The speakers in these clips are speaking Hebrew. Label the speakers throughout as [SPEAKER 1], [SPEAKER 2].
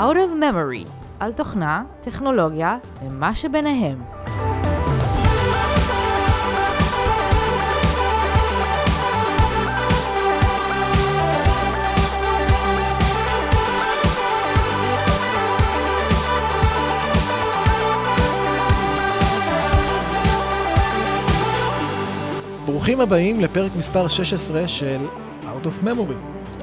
[SPEAKER 1] Out of Memory, על תוכנה, טכנולוגיה ומה שביניהם.
[SPEAKER 2] ברוכים הבאים לפרק מספר 16 של Out of Memory.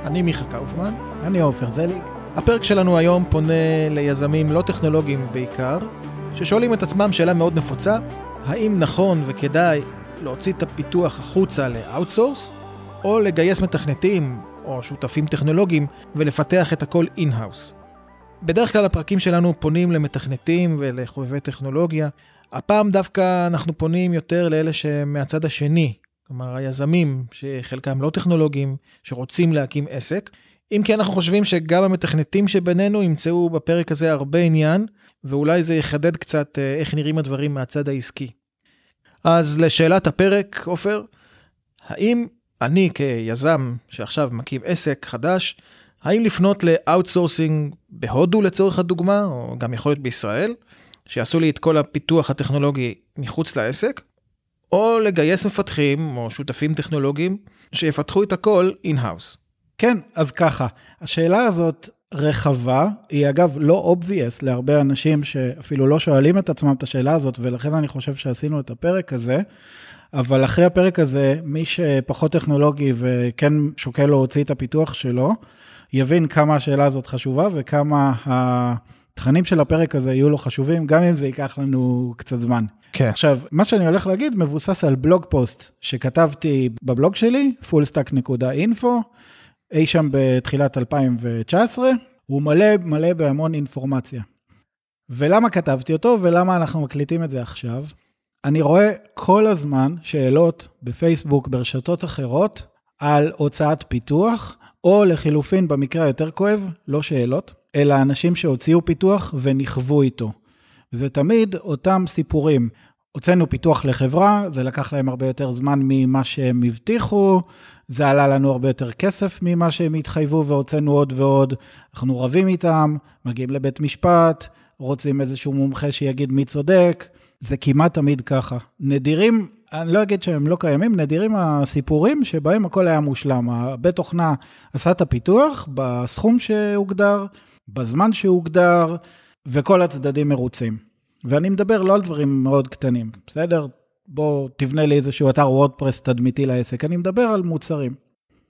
[SPEAKER 2] אני מיכה קאופמן.
[SPEAKER 3] אני עופר זליג.
[SPEAKER 2] הפרק שלנו היום פונה ליזמים לא טכנולוגיים בעיקר, ששואלים את עצמם שאלה מאוד נפוצה, האם נכון וכדאי להוציא את הפיתוח החוצה ל outsource, או לגייס מתכנתים או שותפים טכנולוגיים ולפתח את הכל in-house. בדרך כלל הפרקים שלנו פונים למתכנתים ולחובבי טכנולוגיה. הפעם דווקא אנחנו פונים יותר לאלה שמהצד השני, כלומר היזמים שחלקם לא טכנולוגיים, שרוצים להקים עסק. אם כי אנחנו חושבים שגם המתכנתים שבינינו ימצאו בפרק הזה הרבה עניין, ואולי זה יחדד קצת אה, איך נראים הדברים מהצד העסקי. אז לשאלת הפרק, עופר, האם אני כיזם שעכשיו מקים עסק חדש, האם לפנות ל outsourcing בהודו לצורך הדוגמה, או גם יכול להיות בישראל, שיעשו לי את כל הפיתוח הטכנולוגי מחוץ לעסק, או לגייס מפתחים או שותפים טכנולוגיים שיפתחו את הכל in-house.
[SPEAKER 3] כן, אז ככה, השאלה הזאת רחבה, היא אגב לא obvious להרבה אנשים שאפילו לא שואלים את עצמם את השאלה הזאת, ולכן אני חושב שעשינו את הפרק הזה. אבל אחרי הפרק הזה, מי שפחות טכנולוגי וכן שוקל להוציא את הפיתוח שלו, יבין כמה השאלה הזאת חשובה וכמה התכנים של הפרק הזה יהיו לו חשובים, גם אם זה ייקח לנו קצת זמן.
[SPEAKER 2] כן.
[SPEAKER 3] עכשיו, מה שאני הולך להגיד מבוסס על בלוג פוסט שכתבתי בבלוג שלי, fullstack.info, אי שם בתחילת 2019, הוא מלא מלא בהמון אינפורמציה. ולמה כתבתי אותו ולמה אנחנו מקליטים את זה עכשיו? אני רואה כל הזמן שאלות בפייסבוק, ברשתות אחרות, על הוצאת פיתוח, או לחילופין, במקרה היותר כואב, לא שאלות, אלא אנשים שהוציאו פיתוח ונכוו איתו. זה תמיד אותם סיפורים. הוצאנו פיתוח לחברה, זה לקח להם הרבה יותר זמן ממה שהם הבטיחו, זה עלה לנו הרבה יותר כסף ממה שהם התחייבו והוצאנו עוד ועוד. אנחנו רבים איתם, מגיעים לבית משפט, רוצים איזשהו מומחה שיגיד מי צודק, זה כמעט תמיד ככה. נדירים, אני לא אגיד שהם לא קיימים, נדירים הסיפורים שבהם הכל היה מושלם. הבית תוכנה עשה את הפיתוח בסכום שהוגדר, בזמן שהוגדר, וכל הצדדים מרוצים. ואני מדבר לא על דברים מאוד קטנים, בסדר? בוא תבנה לי איזשהו אתר WordPress תדמיתי לעסק, אני מדבר על מוצרים.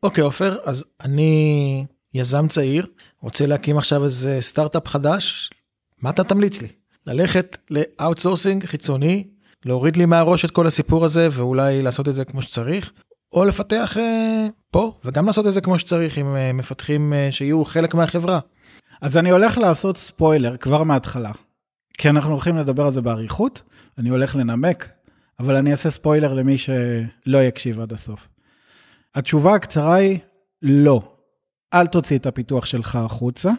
[SPEAKER 2] אוקיי, עופר, אז אני יזם צעיר, רוצה להקים עכשיו איזה סטארט-אפ חדש, מה אתה תמליץ לי? ללכת ל outsourcing חיצוני, להוריד לי מהראש את כל הסיפור הזה ואולי לעשות את זה כמו שצריך, או לפתח אה, פה וגם לעשות את זה כמו שצריך עם אה, מפתחים אה, שיהיו חלק מהחברה.
[SPEAKER 3] אז אני הולך לעשות ספוילר כבר מההתחלה, כי אנחנו הולכים לדבר על זה באריכות, אני הולך לנמק, אבל אני אעשה ספוילר למי שלא יקשיב עד הסוף. התשובה הקצרה היא לא. אל תוציא את הפיתוח שלך החוצה,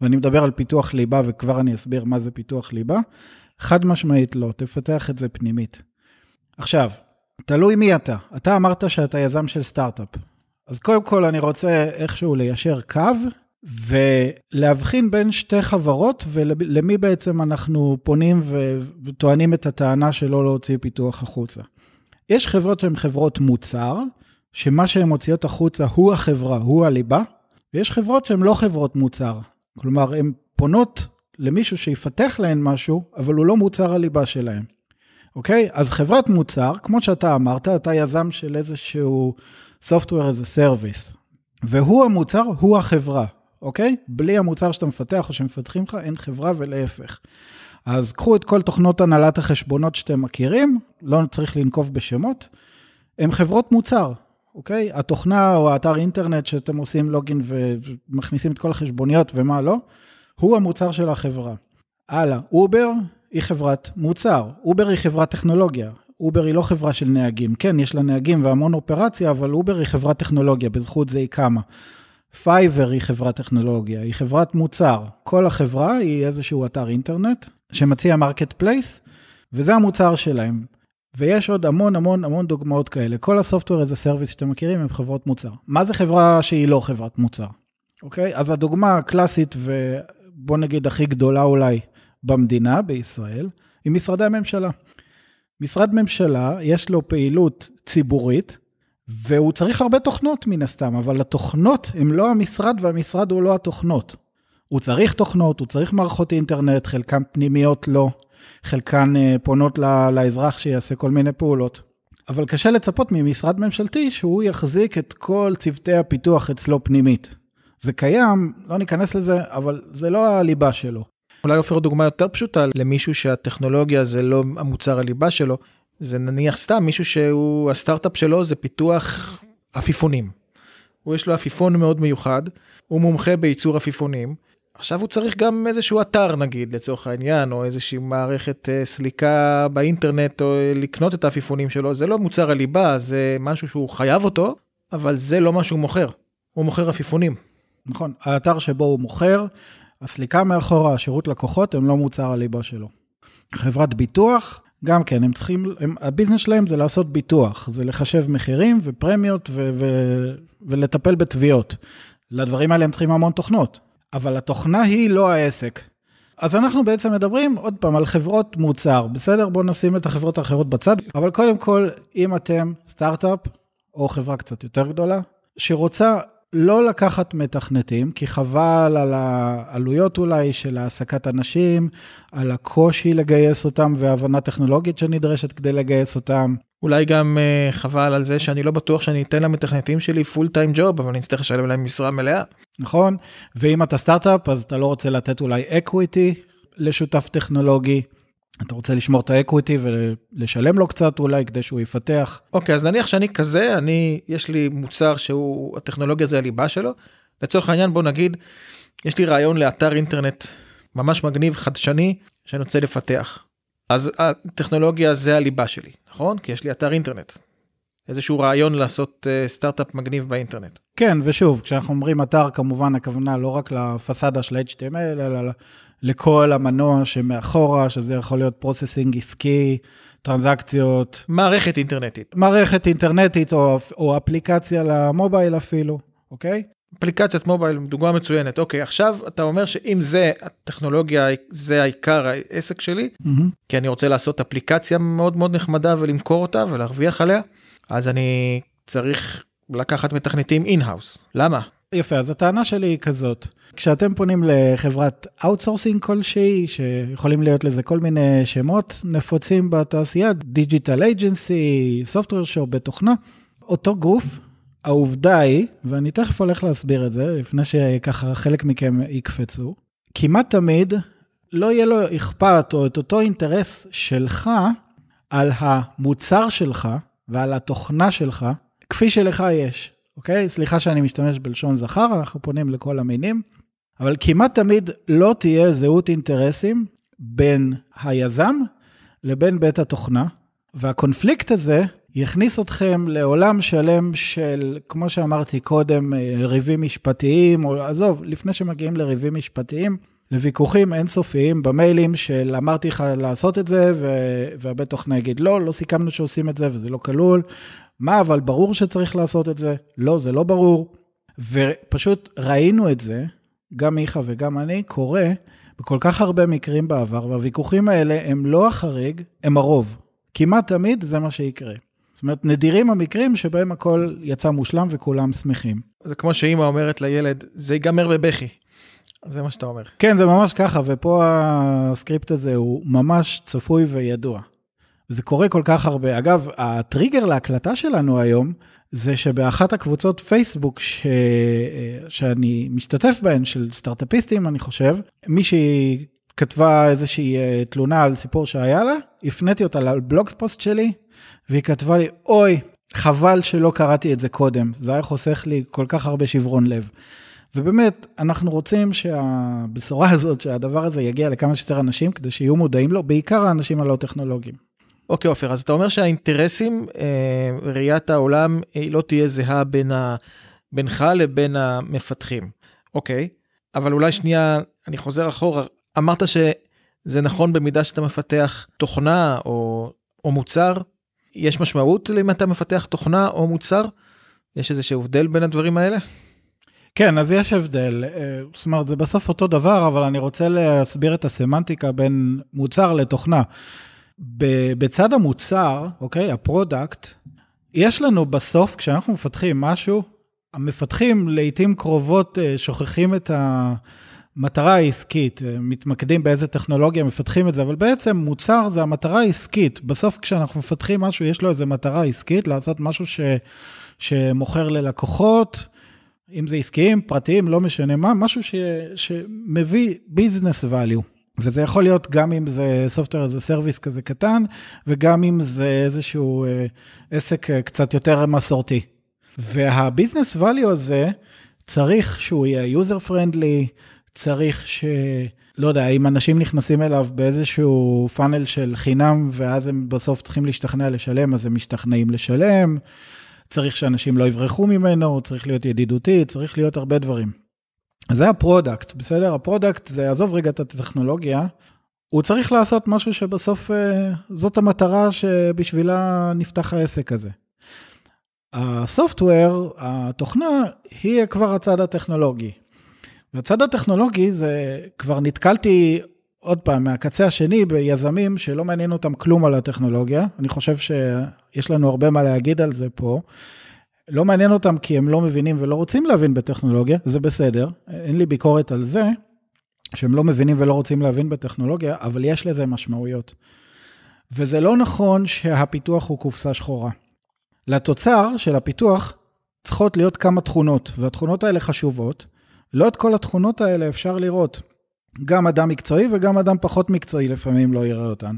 [SPEAKER 3] ואני מדבר על פיתוח ליבה, וכבר אני אסביר מה זה פיתוח ליבה. חד משמעית לא, תפתח את זה פנימית. עכשיו, תלוי מי אתה. אתה אמרת שאתה יזם של סטארט-אפ. אז קודם כל אני רוצה איכשהו ליישר קו ולהבחין בין שתי חברות ולמי בעצם אנחנו פונים וטוענים את הטענה שלא להוציא פיתוח החוצה. יש חברות שהן חברות מוצר, שמה שהן מוציאות החוצה הוא החברה, הוא הליבה, ויש חברות שהן לא חברות מוצר. כלומר, הן פונות למישהו שיפתח להן משהו, אבל הוא לא מוצר הליבה שלהן. אוקיי? אז חברת מוצר, כמו שאתה אמרת, אתה יזם של איזשהו Software as a Service, והוא המוצר, הוא החברה. אוקיי? בלי המוצר שאתה מפתח או שמפתחים לך, אין חברה ולהפך. אז קחו את כל תוכנות הנהלת החשבונות שאתם מכירים, לא צריך לנקוב בשמות, הן חברות מוצר, אוקיי? התוכנה או האתר אינטרנט שאתם עושים login ומכניסים את כל החשבוניות ומה לא, הוא המוצר של החברה. הלאה, Uber היא חברת מוצר, Uber היא חברת טכנולוגיה, Uber היא לא חברה של נהגים. כן, יש לה נהגים והמון אופרציה, אבל Uber היא חברת טכנולוגיה, בזכות זה היא קמה. Fiverr היא חברת טכנולוגיה, היא חברת מוצר. כל החברה היא איזשהו אתר אינטרנט שמציע marketplace, וזה המוצר שלהם. ויש עוד המון המון המון דוגמאות כאלה. כל ה Software as a Service שאתם מכירים הם חברות מוצר. מה זה חברה שהיא לא חברת מוצר? אוקיי? אז הדוגמה הקלאסית בוא נגיד, הכי גדולה אולי במדינה, בישראל, היא משרדי הממשלה. משרד ממשלה, יש לו פעילות ציבורית, והוא צריך הרבה תוכנות מן הסתם, אבל התוכנות הן לא המשרד והמשרד הוא לא התוכנות. הוא צריך תוכנות, הוא צריך מערכות אינטרנט, חלקן פנימיות לא, חלקן אה, פונות לאזרח שיעשה כל מיני פעולות. אבל קשה לצפות ממשרד ממשלתי שהוא יחזיק את כל צוותי הפיתוח אצלו פנימית. זה קיים, לא ניכנס לזה, אבל זה לא הליבה שלו.
[SPEAKER 2] אולי עופר דוגמה יותר פשוטה למישהו שהטכנולוגיה זה לא המוצר הליבה שלו, זה נניח סתם מישהו שהוא הסטארט-אפ שלו זה פיתוח עפיפונים. הוא יש לו עפיפון מאוד מיוחד, הוא מומחה בייצור עפיפונים. עכשיו הוא צריך גם איזשהו אתר נגיד לצורך העניין או איזושהי מערכת uh, סליקה באינטרנט או לקנות את העפיפונים שלו זה לא מוצר הליבה זה משהו שהוא חייב אותו אבל זה לא מה שהוא מוכר הוא מוכר עפיפונים.
[SPEAKER 3] נכון האתר שבו הוא מוכר הסליקה מאחורה השירות לקוחות הם לא מוצר הליבה שלו. חברת ביטוח גם כן, הם צריכים, הם, הביזנס שלהם זה לעשות ביטוח, זה לחשב מחירים ופרמיות ו, ו, ולטפל בתביעות. לדברים האלה הם צריכים המון תוכנות, אבל התוכנה היא לא העסק. אז אנחנו בעצם מדברים עוד פעם על חברות מוצר, בסדר? בואו נשים את החברות האחרות בצד, אבל קודם כל, אם אתם סטארט-אפ או חברה קצת יותר גדולה, שרוצה לא לקחת מתכנתים, כי חבל על העלויות אולי של העסקת אנשים, על הקושי לגייס אותם והבנה טכנולוגית שנדרשת כדי לגייס אותם.
[SPEAKER 2] אולי גם אה, חבל על זה שאני לא בטוח שאני אתן למתכנתים שלי full-time job, אבל אני אצטרך לשלם להם משרה מלאה.
[SPEAKER 3] נכון, ואם אתה סטארט-אפ אז אתה לא רוצה לתת אולי equity לשותף טכנולוגי. אתה רוצה לשמור את האקוויטי ולשלם לו קצת אולי כדי שהוא יפתח.
[SPEAKER 2] אוקיי, okay, אז נניח שאני כזה, אני, יש לי מוצר שהוא, הטכנולוגיה זה הליבה שלו. לצורך העניין בוא נגיד, יש לי רעיון לאתר אינטרנט ממש מגניב, חדשני, שאני רוצה לפתח. אז הטכנולוגיה זה הליבה שלי, נכון? כי יש לי אתר אינטרנט. איזשהו רעיון לעשות uh, סטארט-אפ מגניב באינטרנט.
[SPEAKER 3] כן, ושוב, כשאנחנו אומרים אתר, כמובן הכוונה לא רק לפסאדה של HTML, אלא לכל המנוע שמאחורה, שזה יכול להיות processing עסקי, טרנזקציות.
[SPEAKER 2] מערכת אינטרנטית.
[SPEAKER 3] מערכת אינטרנטית או, או אפליקציה למובייל אפילו, אוקיי?
[SPEAKER 2] אפליקציית מובייל דוגמה מצוינת אוקיי עכשיו אתה אומר שאם זה הטכנולוגיה זה העיקר העסק שלי mm-hmm. כי אני רוצה לעשות אפליקציה מאוד מאוד נחמדה ולמכור אותה ולהרוויח עליה אז אני צריך לקחת מתכנתים in-house למה
[SPEAKER 3] יפה, אז הטענה שלי היא כזאת, כשאתם פונים לחברת outsourcing כלשהי, שיכולים להיות לזה כל מיני שמות נפוצים בתעשייה, digital agency, software shop בתוכנה, אותו גוף, העובדה היא, ואני תכף הולך להסביר את זה, לפני שככה חלק מכם יקפצו, כמעט תמיד לא יהיה לו אכפת או את אותו אינטרס שלך על המוצר שלך ועל התוכנה שלך, כפי שלך יש. אוקיי? סליחה שאני משתמש בלשון זכר, אנחנו פונים לכל המינים, אבל כמעט תמיד לא תהיה זהות אינטרסים בין היזם לבין בית התוכנה, והקונפליקט הזה יכניס אתכם לעולם שלם של, כמו שאמרתי קודם, ריבים משפטיים, או עזוב, לפני שמגיעים לריבים משפטיים, לוויכוחים אינסופיים במיילים של אמרתי לך לעשות את זה, והבית תוכנה יגיד לא, לא סיכמנו שעושים את זה וזה לא כלול, מה, אבל ברור שצריך לעשות את זה? לא, זה לא ברור. ופשוט ראינו את זה, גם מיכה וגם אני, קורה בכל כך הרבה מקרים בעבר, והוויכוחים האלה הם לא החריג, הם הרוב. כמעט תמיד זה מה שיקרה. זאת אומרת, נדירים המקרים שבהם הכל יצא מושלם וכולם שמחים.
[SPEAKER 2] זה כמו שאימא אומרת לילד, זה ייגמר בבכי. זה מה שאתה אומר.
[SPEAKER 3] כן, זה ממש ככה, ופה הסקריפט הזה הוא ממש צפוי וידוע. זה קורה כל כך הרבה. אגב, הטריגר להקלטה שלנו היום, זה שבאחת הקבוצות פייסבוק ש... שאני משתתף בהן, של סטארט-אפיסטים, אני חושב, מישהי כתבה איזושהי אה, תלונה על סיפור שהיה לה, הפניתי אותה לבלוג פוסט שלי, והיא כתבה לי, אוי, חבל שלא קראתי את זה קודם, זה היה חוסך לי כל כך הרבה שברון לב. ובאמת, אנחנו רוצים שהבשורה הזאת, שהדבר הזה יגיע לכמה שיותר אנשים, כדי שיהיו מודעים לו, בעיקר האנשים הלא טכנולוגיים.
[SPEAKER 2] אוקיי עופר אז אתה אומר שהאינטרסים אה, ראיית העולם היא לא תהיה זהה בין ה... בינך לבין המפתחים אוקיי אבל אולי שנייה אני חוזר אחורה אמרת שזה נכון במידה שאתה מפתח תוכנה או, או מוצר יש משמעות אם אתה מפתח תוכנה או מוצר יש איזה שהבדל בין הדברים האלה.
[SPEAKER 3] כן, אז יש הבדל. אה, זאת אומרת, זה בסוף אותו דבר, אבל אני רוצה להסביר את הסמנטיקה בין מוצר לתוכנה. בצד המוצר, אוקיי, ה product, יש לנו בסוף, כשאנחנו מפתחים משהו, המפתחים לעיתים קרובות אה, שוכחים את המטרה העסקית, אה, מתמקדים באיזה טכנולוגיה מפתחים את זה, אבל בעצם מוצר זה המטרה העסקית. בסוף כשאנחנו מפתחים משהו, יש לו איזה מטרה עסקית, לעשות משהו ש, שמוכר ללקוחות, אם זה עסקיים, פרטיים, לא משנה מה, משהו ש, שמביא ביזנס value. וזה יכול להיות גם אם זה software as a service כזה קטן, וגם אם זה איזשהו אה, עסק אה, קצת יותר מסורתי. והביזנס value הזה, צריך שהוא יהיה user friendly, צריך ש... לא יודע, אם אנשים נכנסים אליו באיזשהו פאנל של חינם, ואז הם בסוף צריכים להשתכנע לשלם, אז הם משתכנעים לשלם. צריך שאנשים לא יברחו ממנו, צריך להיות ידידותי, צריך להיות הרבה דברים. זה ה product, בסדר? ה product זה, עזוב רגע את הטכנולוגיה, הוא צריך לעשות משהו שבסוף אה, זאת המטרה שבשבילה נפתח העסק הזה. ה software, התוכנה, היא כבר הצד הטכנולוגי. והצד הטכנולוגי זה, כבר נתקלתי עוד פעם, מהקצה השני ביזמים שלא מעניין אותם כלום על הטכנולוגיה. אני חושב שיש לנו הרבה מה להגיד על זה פה. לא מעניין אותם כי הם לא מבינים ולא רוצים להבין בטכנולוגיה, זה בסדר, אין לי ביקורת על זה, שהם לא מבינים ולא רוצים להבין בטכנולוגיה, אבל יש לזה משמעויות. וזה לא נכון שהפיתוח הוא קופסה שחורה. לתוצר של הפיתוח צריכות להיות כמה תכונות, והתכונות האלה חשובות. לא את כל התכונות האלה אפשר לראות. גם אדם מקצועי וגם אדם פחות מקצועי לפעמים לא יראה אותן.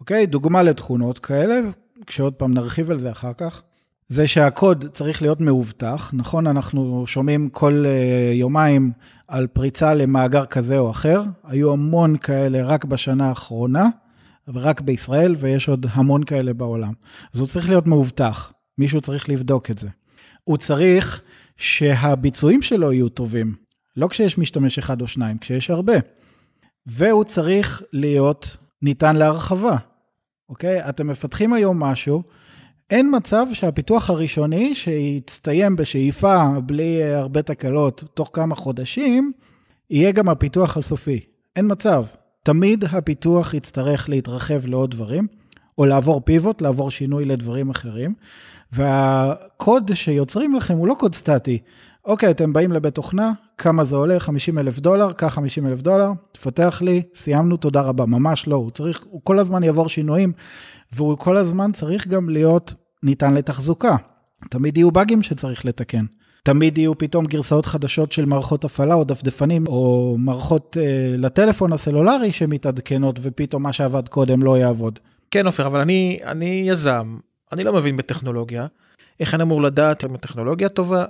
[SPEAKER 3] אוקיי? דוגמה לתכונות כאלה, כשעוד פעם נרחיב על זה אחר כך. זה שהקוד צריך להיות מאובטח. נכון, אנחנו שומעים כל uh, יומיים על פריצה למאגר כזה או אחר. היו המון כאלה רק בשנה האחרונה, ורק בישראל, ויש עוד המון כאלה בעולם. אז הוא צריך להיות מאובטח. מישהו צריך לבדוק את זה. הוא צריך שהביצועים שלו יהיו טובים. לא כשיש משתמש אחד או שניים, כשיש הרבה. והוא צריך להיות ניתן להרחבה, אוקיי? אתם מפתחים היום משהו, אין מצב שהפיתוח הראשוני, שיצטיים בשאיפה, בלי הרבה תקלות, תוך כמה חודשים, יהיה גם הפיתוח הסופי. אין מצב. תמיד הפיתוח יצטרך להתרחב לעוד דברים, או לעבור פיבוט, לעבור שינוי לדברים אחרים, והקוד שיוצרים לכם הוא לא קוד סטטי. אוקיי, אתם באים לבית תוכנה, כמה זה עולה? 50 אלף דולר, קח 50 אלף דולר, תפתח לי, סיימנו, תודה רבה. ממש לא, הוא צריך, הוא כל הזמן יעבור שינויים, והוא כל הזמן צריך גם להיות ניתן לתחזוקה. תמיד יהיו באגים שצריך לתקן. תמיד יהיו פתאום גרסאות חדשות של מערכות הפעלה או דפדפנים, או מערכות אה, לטלפון הסלולרי שמתעדכנות, ופתאום מה שעבד קודם לא יעבוד.
[SPEAKER 2] כן, עופר, אבל אני, אני יזם, אני לא מבין בטכנולוגיה. איך אני אמור לדעת אם הטכנולוגיה טובה?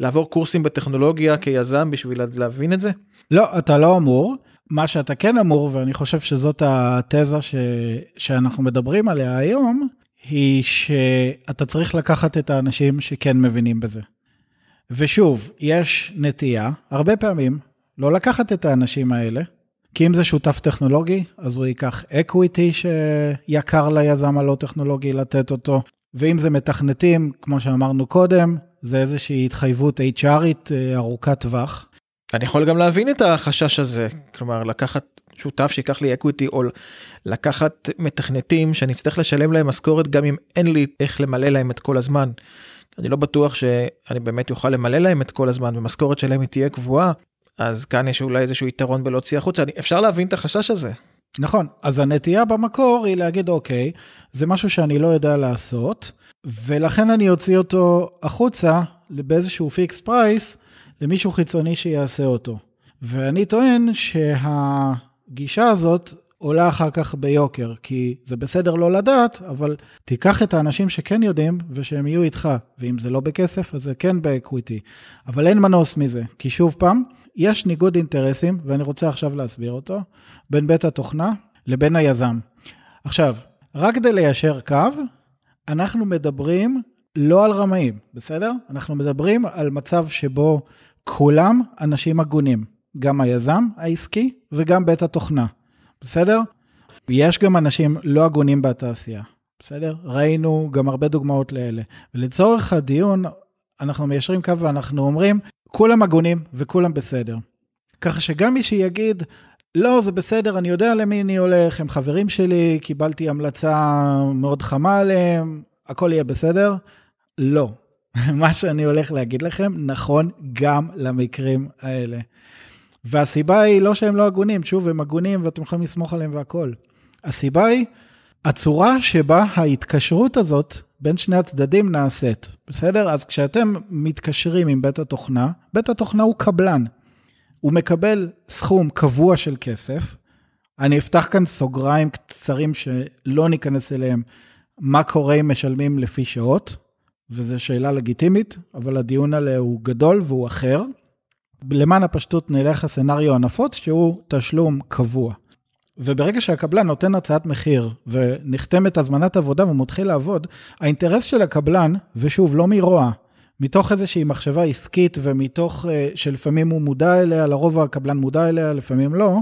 [SPEAKER 2] לעבור קורסים בטכנולוגיה כיזם בשביל להבין את זה?
[SPEAKER 3] לא, אתה לא אמור. מה שאתה כן אמור, ואני חושב שזאת התזה ש... שאנחנו מדברים עליה היום, היא שאתה צריך לקחת את האנשים שכן מבינים בזה. ושוב, יש נטייה, הרבה פעמים, לא לקחת את האנשים האלה, כי אם זה שותף טכנולוגי, אז הוא ייקח אקוויטי שיקר ליזם הלא טכנולוגי לתת אותו, ואם זה מתכנתים, כמו שאמרנו קודם, זה איזושהי התחייבות HRית אה, ארוכת טווח.
[SPEAKER 2] אני יכול גם להבין את החשש הזה, כלומר לקחת שותף שיקח לי אקוויטי או לקחת מתכנתים שאני אצטרך לשלם להם משכורת גם אם אין לי איך למלא להם את כל הזמן. אני לא בטוח שאני באמת אוכל למלא להם את כל הזמן ומשכורת שלהם היא תהיה קבועה, אז כאן יש אולי איזשהו יתרון בלהוציא החוצה, אני, אפשר להבין את החשש הזה.
[SPEAKER 3] נכון, אז הנטייה במקור היא להגיד, אוקיי, זה משהו שאני לא יודע לעשות, ולכן אני אוציא אותו החוצה באיזשהו fixed price למישהו חיצוני שיעשה אותו. ואני טוען שהגישה הזאת עולה אחר כך ביוקר, כי זה בסדר לא לדעת, אבל תיקח את האנשים שכן יודעים ושהם יהיו איתך, ואם זה לא בכסף, אז זה כן ב equity. אבל אין מנוס מזה, כי שוב פעם, יש ניגוד אינטרסים, ואני רוצה עכשיו להסביר אותו, בין בית התוכנה לבין היזם. עכשיו, רק כדי ליישר קו, אנחנו מדברים לא על רמאים, בסדר? אנחנו מדברים על מצב שבו כולם אנשים הגונים, גם היזם העסקי וגם בית התוכנה, בסדר? יש גם אנשים לא הגונים בתעשייה, בסדר? ראינו גם הרבה דוגמאות לאלה. ולצורך הדיון, אנחנו מיישרים קו ואנחנו אומרים, כולם הגונים וכולם בסדר. ככה שגם מי שיגיד, לא, זה בסדר, אני יודע למי אני הולך, הם חברים שלי, קיבלתי המלצה מאוד חמה עליהם, הכל יהיה בסדר. לא. מה שאני הולך להגיד לכם נכון גם למקרים האלה. והסיבה היא לא שהם לא הגונים, שוב, הם הגונים ואתם יכולים לסמוך עליהם והכול. הסיבה היא הצורה שבה ההתקשרות הזאת בין שני הצדדים נעשית, בסדר? אז כשאתם מתקשרים עם בית התוכנה, בית התוכנה הוא קבלן. הוא מקבל סכום קבוע של כסף. אני אפתח כאן סוגריים קצרים שלא ניכנס אליהם, מה קורה אם משלמים לפי שעות, וזו שאלה לגיטימית, אבל הדיון עליה הוא גדול והוא אחר. למען הפשטות נלך לסצנריו הנפוץ, שהוא תשלום קבוע. וברגע שהקבלן נותן הצעת מחיר ונחתמת הזמנת עבודה והוא מתחיל לעבוד, האינטרס של הקבלן, ושוב, לא מרוע, מתוך איזושהי מחשבה עסקית ומתוך אה, שלפעמים הוא מודע אליה, לרוב הקבלן מודע אליה, לפעמים לא,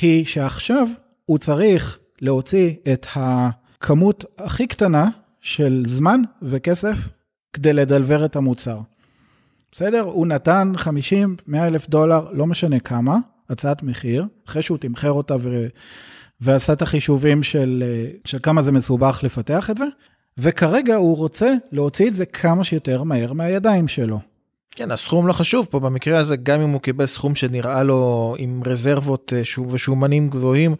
[SPEAKER 3] היא שעכשיו הוא צריך להוציא את הכמות הכי קטנה של זמן וכסף כדי לדלבר את המוצר. בסדר? הוא נתן 50, 100 אלף דולר, לא משנה כמה, הצעת מחיר, אחרי שהוא תמחר אותה ו... ועשה את החישובים של, של כמה זה מסובך לפתח את זה, וכרגע הוא רוצה להוציא את זה כמה שיותר מהר מהידיים שלו.
[SPEAKER 2] כן, הסכום לא חשוב פה במקרה הזה, גם אם הוא קיבל סכום שנראה לו עם רזרבות אה, ושומנים גבוהים,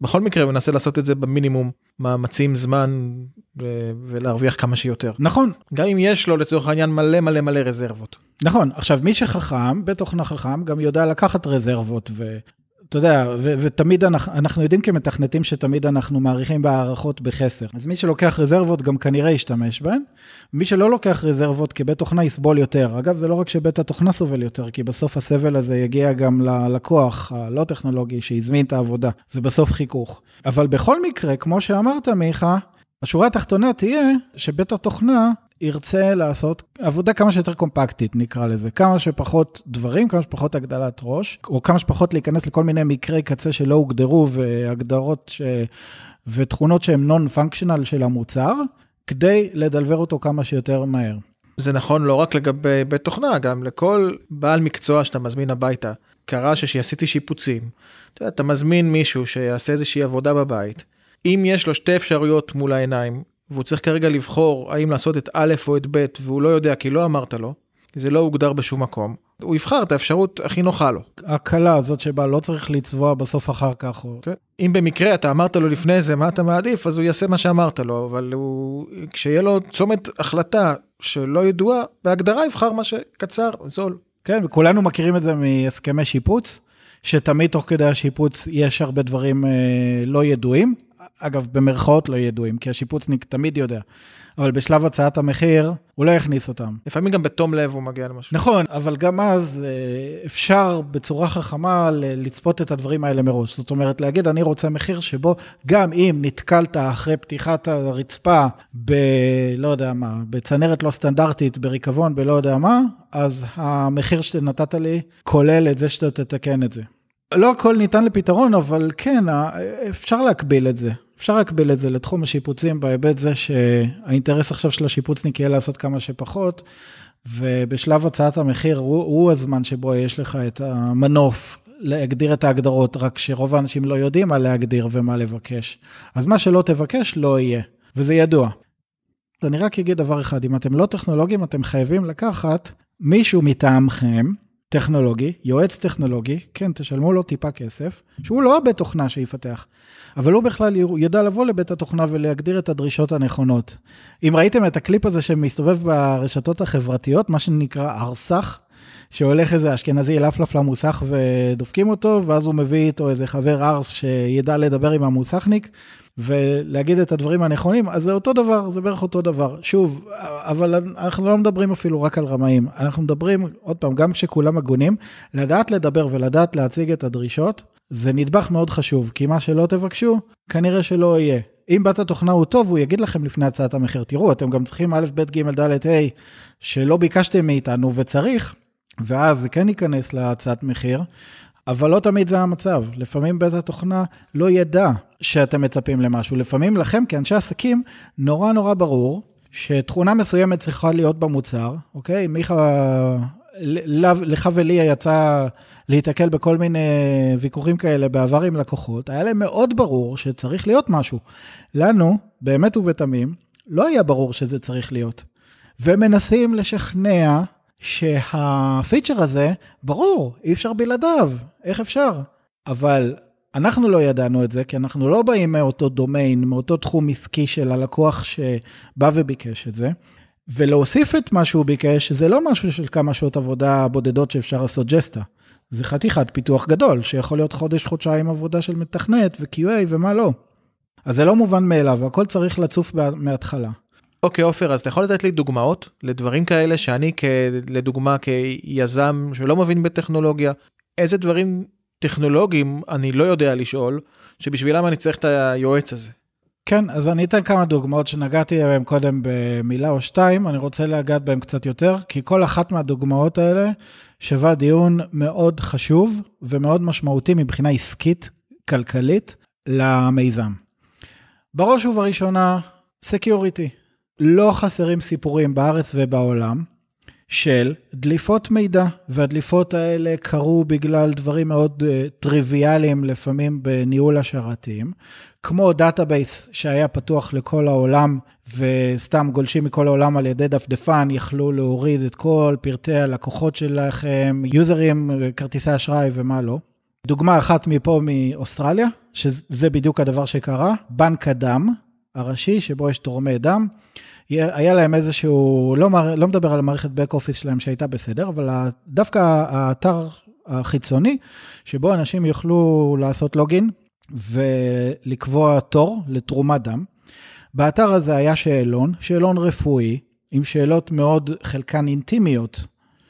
[SPEAKER 2] בכל מקרה הוא מנסה לעשות את זה במינימום מאמצים זמן ו- ולהרוויח כמה שיותר.
[SPEAKER 3] נכון.
[SPEAKER 2] גם אם יש לו לצורך העניין מלא מלא מלא רזרבות.
[SPEAKER 3] נכון, עכשיו מי שחכם, בתוכנה חכם, גם יודע לקחת רזרבות ו... אתה יודע, ותמיד אנחנו, אנחנו יודעים כמתכנתים שתמיד אנחנו מעריכים בהערכות בחסר. אז מי שלוקח רזרבות גם כנראה ישתמש בהן. מי שלא לוקח רזרבות כבית תוכנה יסבול יותר. אגב, זה לא רק שבית התוכנה סובל יותר, כי בסוף הסבל הזה יגיע גם ללקוח הלא טכנולוגי שהזמין את העבודה. זה בסוף חיכוך. אבל בכל מקרה, כמו שאמרת, מיכה, השורה התחתונה תהיה שבית התוכנה ירצה לעשות עבודה כמה שיותר קומפקטית, נקרא לזה. כמה שפחות דברים, כמה שפחות הגדלת ראש, או כמה שפחות להיכנס לכל מיני מקרי קצה שלא הוגדרו והגדרות ש... ותכונות שהן נון פונקשיונל של המוצר, כדי לדלבר אותו כמה שיותר מהר.
[SPEAKER 2] זה נכון לא רק לגבי בית תוכנה, גם לכל בעל מקצוע שאתה מזמין הביתה. קרה שעשיתי שיפוצים. אתה מזמין מישהו שיעשה איזושהי עבודה בבית. אם יש לו שתי אפשרויות מול העיניים, והוא צריך כרגע לבחור האם לעשות את א' או את ב', והוא לא יודע כי לא אמרת לו, זה לא הוגדר בשום מקום, הוא יבחר את האפשרות הכי נוחה לו.
[SPEAKER 3] הקלה הזאת שבה לא צריך לצבוע בסוף אחר כך. או...
[SPEAKER 2] כן. אם במקרה אתה אמרת לו לפני זה מה אתה מעדיף, אז הוא יעשה מה שאמרת לו, אבל הוא, כשיהיה לו צומת החלטה שלא ידועה, בהגדרה יבחר מה שקצר, זול.
[SPEAKER 3] כן, וכולנו מכירים את זה מהסכמי שיפוץ, שתמיד תוך כדי השיפוץ יש הרבה דברים אה, לא ידועים. אגב, במרכאות לא ידועים, כי השיפוצניק תמיד יודע. אבל בשלב הצעת המחיר, הוא לא יכניס אותם.
[SPEAKER 2] לפעמים גם בתום לב הוא מגיע למשהו.
[SPEAKER 3] נכון, אבל גם אז אה, אפשר בצורה חכמה לצפות את הדברים האלה מראש. זאת אומרת, להגיד, אני רוצה מחיר שבו גם אם נתקלת אחרי פתיחת הרצפה ב... לא יודע מה, בצנרת לא סטנדרטית, בריקבון, בלא יודע מה, אז המחיר שנתת לי כולל את זה שאתה תתקן את זה. לא הכל ניתן לפתרון, אבל כן, אפשר להקביל את זה. אפשר להקביל את זה לתחום השיפוצים בהיבט זה שהאינטרס עכשיו של השיפוצניק יהיה לעשות כמה שפחות, ובשלב הצעת המחיר הוא, הוא הזמן שבו יש לך את המנוף להגדיר את ההגדרות, רק שרוב האנשים לא יודעים מה להגדיר ומה לבקש. אז מה שלא תבקש לא יהיה, וזה ידוע. אני רק אגיד דבר אחד, אם אתם לא טכנולוגים, אתם חייבים לקחת מישהו מטעמכם, טכנולוגי, יועץ טכנולוגי, כן, תשלמו לו טיפה כסף, שהוא לא הבית תוכנה שיפתח, אבל הוא בכלל ידע לבוא לבית התוכנה ולהגדיר את הדרישות הנכונות. אם ראיתם את הקליפ הזה שמסתובב ברשתות החברתיות, מה שנקרא ארסח, שהולך איזה אשכנזי לפלף למוסך ודופקים אותו, ואז הוא מביא איתו איזה חבר ארס שידע לדבר עם המוסכניק, ולהגיד את הדברים הנכונים, אז זה אותו דבר, זה בערך אותו דבר. שוב, אבל אנחנו לא מדברים אפילו רק על רמאים, אנחנו מדברים, עוד פעם, גם כשכולם הגונים, לדעת לדבר ולדעת להציג את הדרישות, זה נדבך מאוד חשוב, כי מה שלא תבקשו, כנראה שלא יהיה. אם בת התוכנה הוא טוב, הוא יגיד לכם לפני הצעת המחיר, תראו, אתם גם צריכים א', ב', ג', ד', ה', שלא ביקשתם מאיתנו וצריך, ואז זה כן ייכנס להצעת מחיר, אבל לא תמיד זה המצב. לפעמים בית התוכנה לא ידע שאתם מצפים למשהו. לפעמים לכם, כאנשי עסקים, נורא נורא ברור שתכונה מסוימת צריכה להיות במוצר, אוקיי? מיכה לך ולי יצא להיתקל בכל מיני ויכוחים כאלה בעבר עם לקוחות, היה להם מאוד ברור שצריך להיות משהו. לנו, באמת ובתמים, לא היה ברור שזה צריך להיות. ומנסים לשכנע שהפיצ'ר הזה, ברור, אי אפשר בלעדיו, איך אפשר? אבל אנחנו לא ידענו את זה, כי אנחנו לא באים מאותו דומיין, מאותו תחום עסקי של הלקוח שבא וביקש את זה. ולהוסיף את מה שהוא ביקש, זה לא משהו של כמה שעות עבודה בודדות שאפשר לעשות ג'סטה. זה חתיכת פיתוח גדול, שיכול להיות חודש, חודשיים עבודה של מתכנת ו-QA ומה לא. אז זה לא מובן מאליו, הכל צריך לצוף מההתחלה.
[SPEAKER 2] אוקיי, עופר, אז אתה יכול לתת לי דוגמאות לדברים כאלה שאני, כ... לדוגמה, כיזם שלא מבין בטכנולוגיה, איזה דברים טכנולוגיים אני לא יודע לשאול, שבשבילם אני צריך את היועץ הזה.
[SPEAKER 3] כן, אז אני אתן כמה דוגמאות שנגעתי בהן קודם במילה או שתיים, אני רוצה לגעת בהן קצת יותר, כי כל אחת מהדוגמאות האלה שווה דיון מאוד חשוב ומאוד משמעותי מבחינה עסקית, כלכלית, למיזם. בראש ובראשונה, security. לא חסרים סיפורים בארץ ובעולם של דליפות מידע, והדליפות האלה קרו בגלל דברים מאוד אה, טריוויאליים לפעמים בניהול השרתים, כמו database שהיה פתוח לכל העולם, וסתם גולשים מכל העולם על ידי דפדפן, יכלו להוריד את כל פרטי הלקוחות שלכם, יוזרים, כרטיסי אשראי ומה לא. דוגמה אחת מפה מאוסטרליה, שזה בדיוק הדבר שקרה, בנק הדם הראשי, שבו יש תורמי דם. היה להם איזשהו, לא, לא מדבר על המערכת back office שלהם שהייתה בסדר, אבל דווקא האתר החיצוני, שבו אנשים יוכלו לעשות לוגין ולקבוע תור לתרומת דם. באתר הזה היה שאלון, שאלון רפואי, עם שאלות מאוד, חלקן אינטימיות,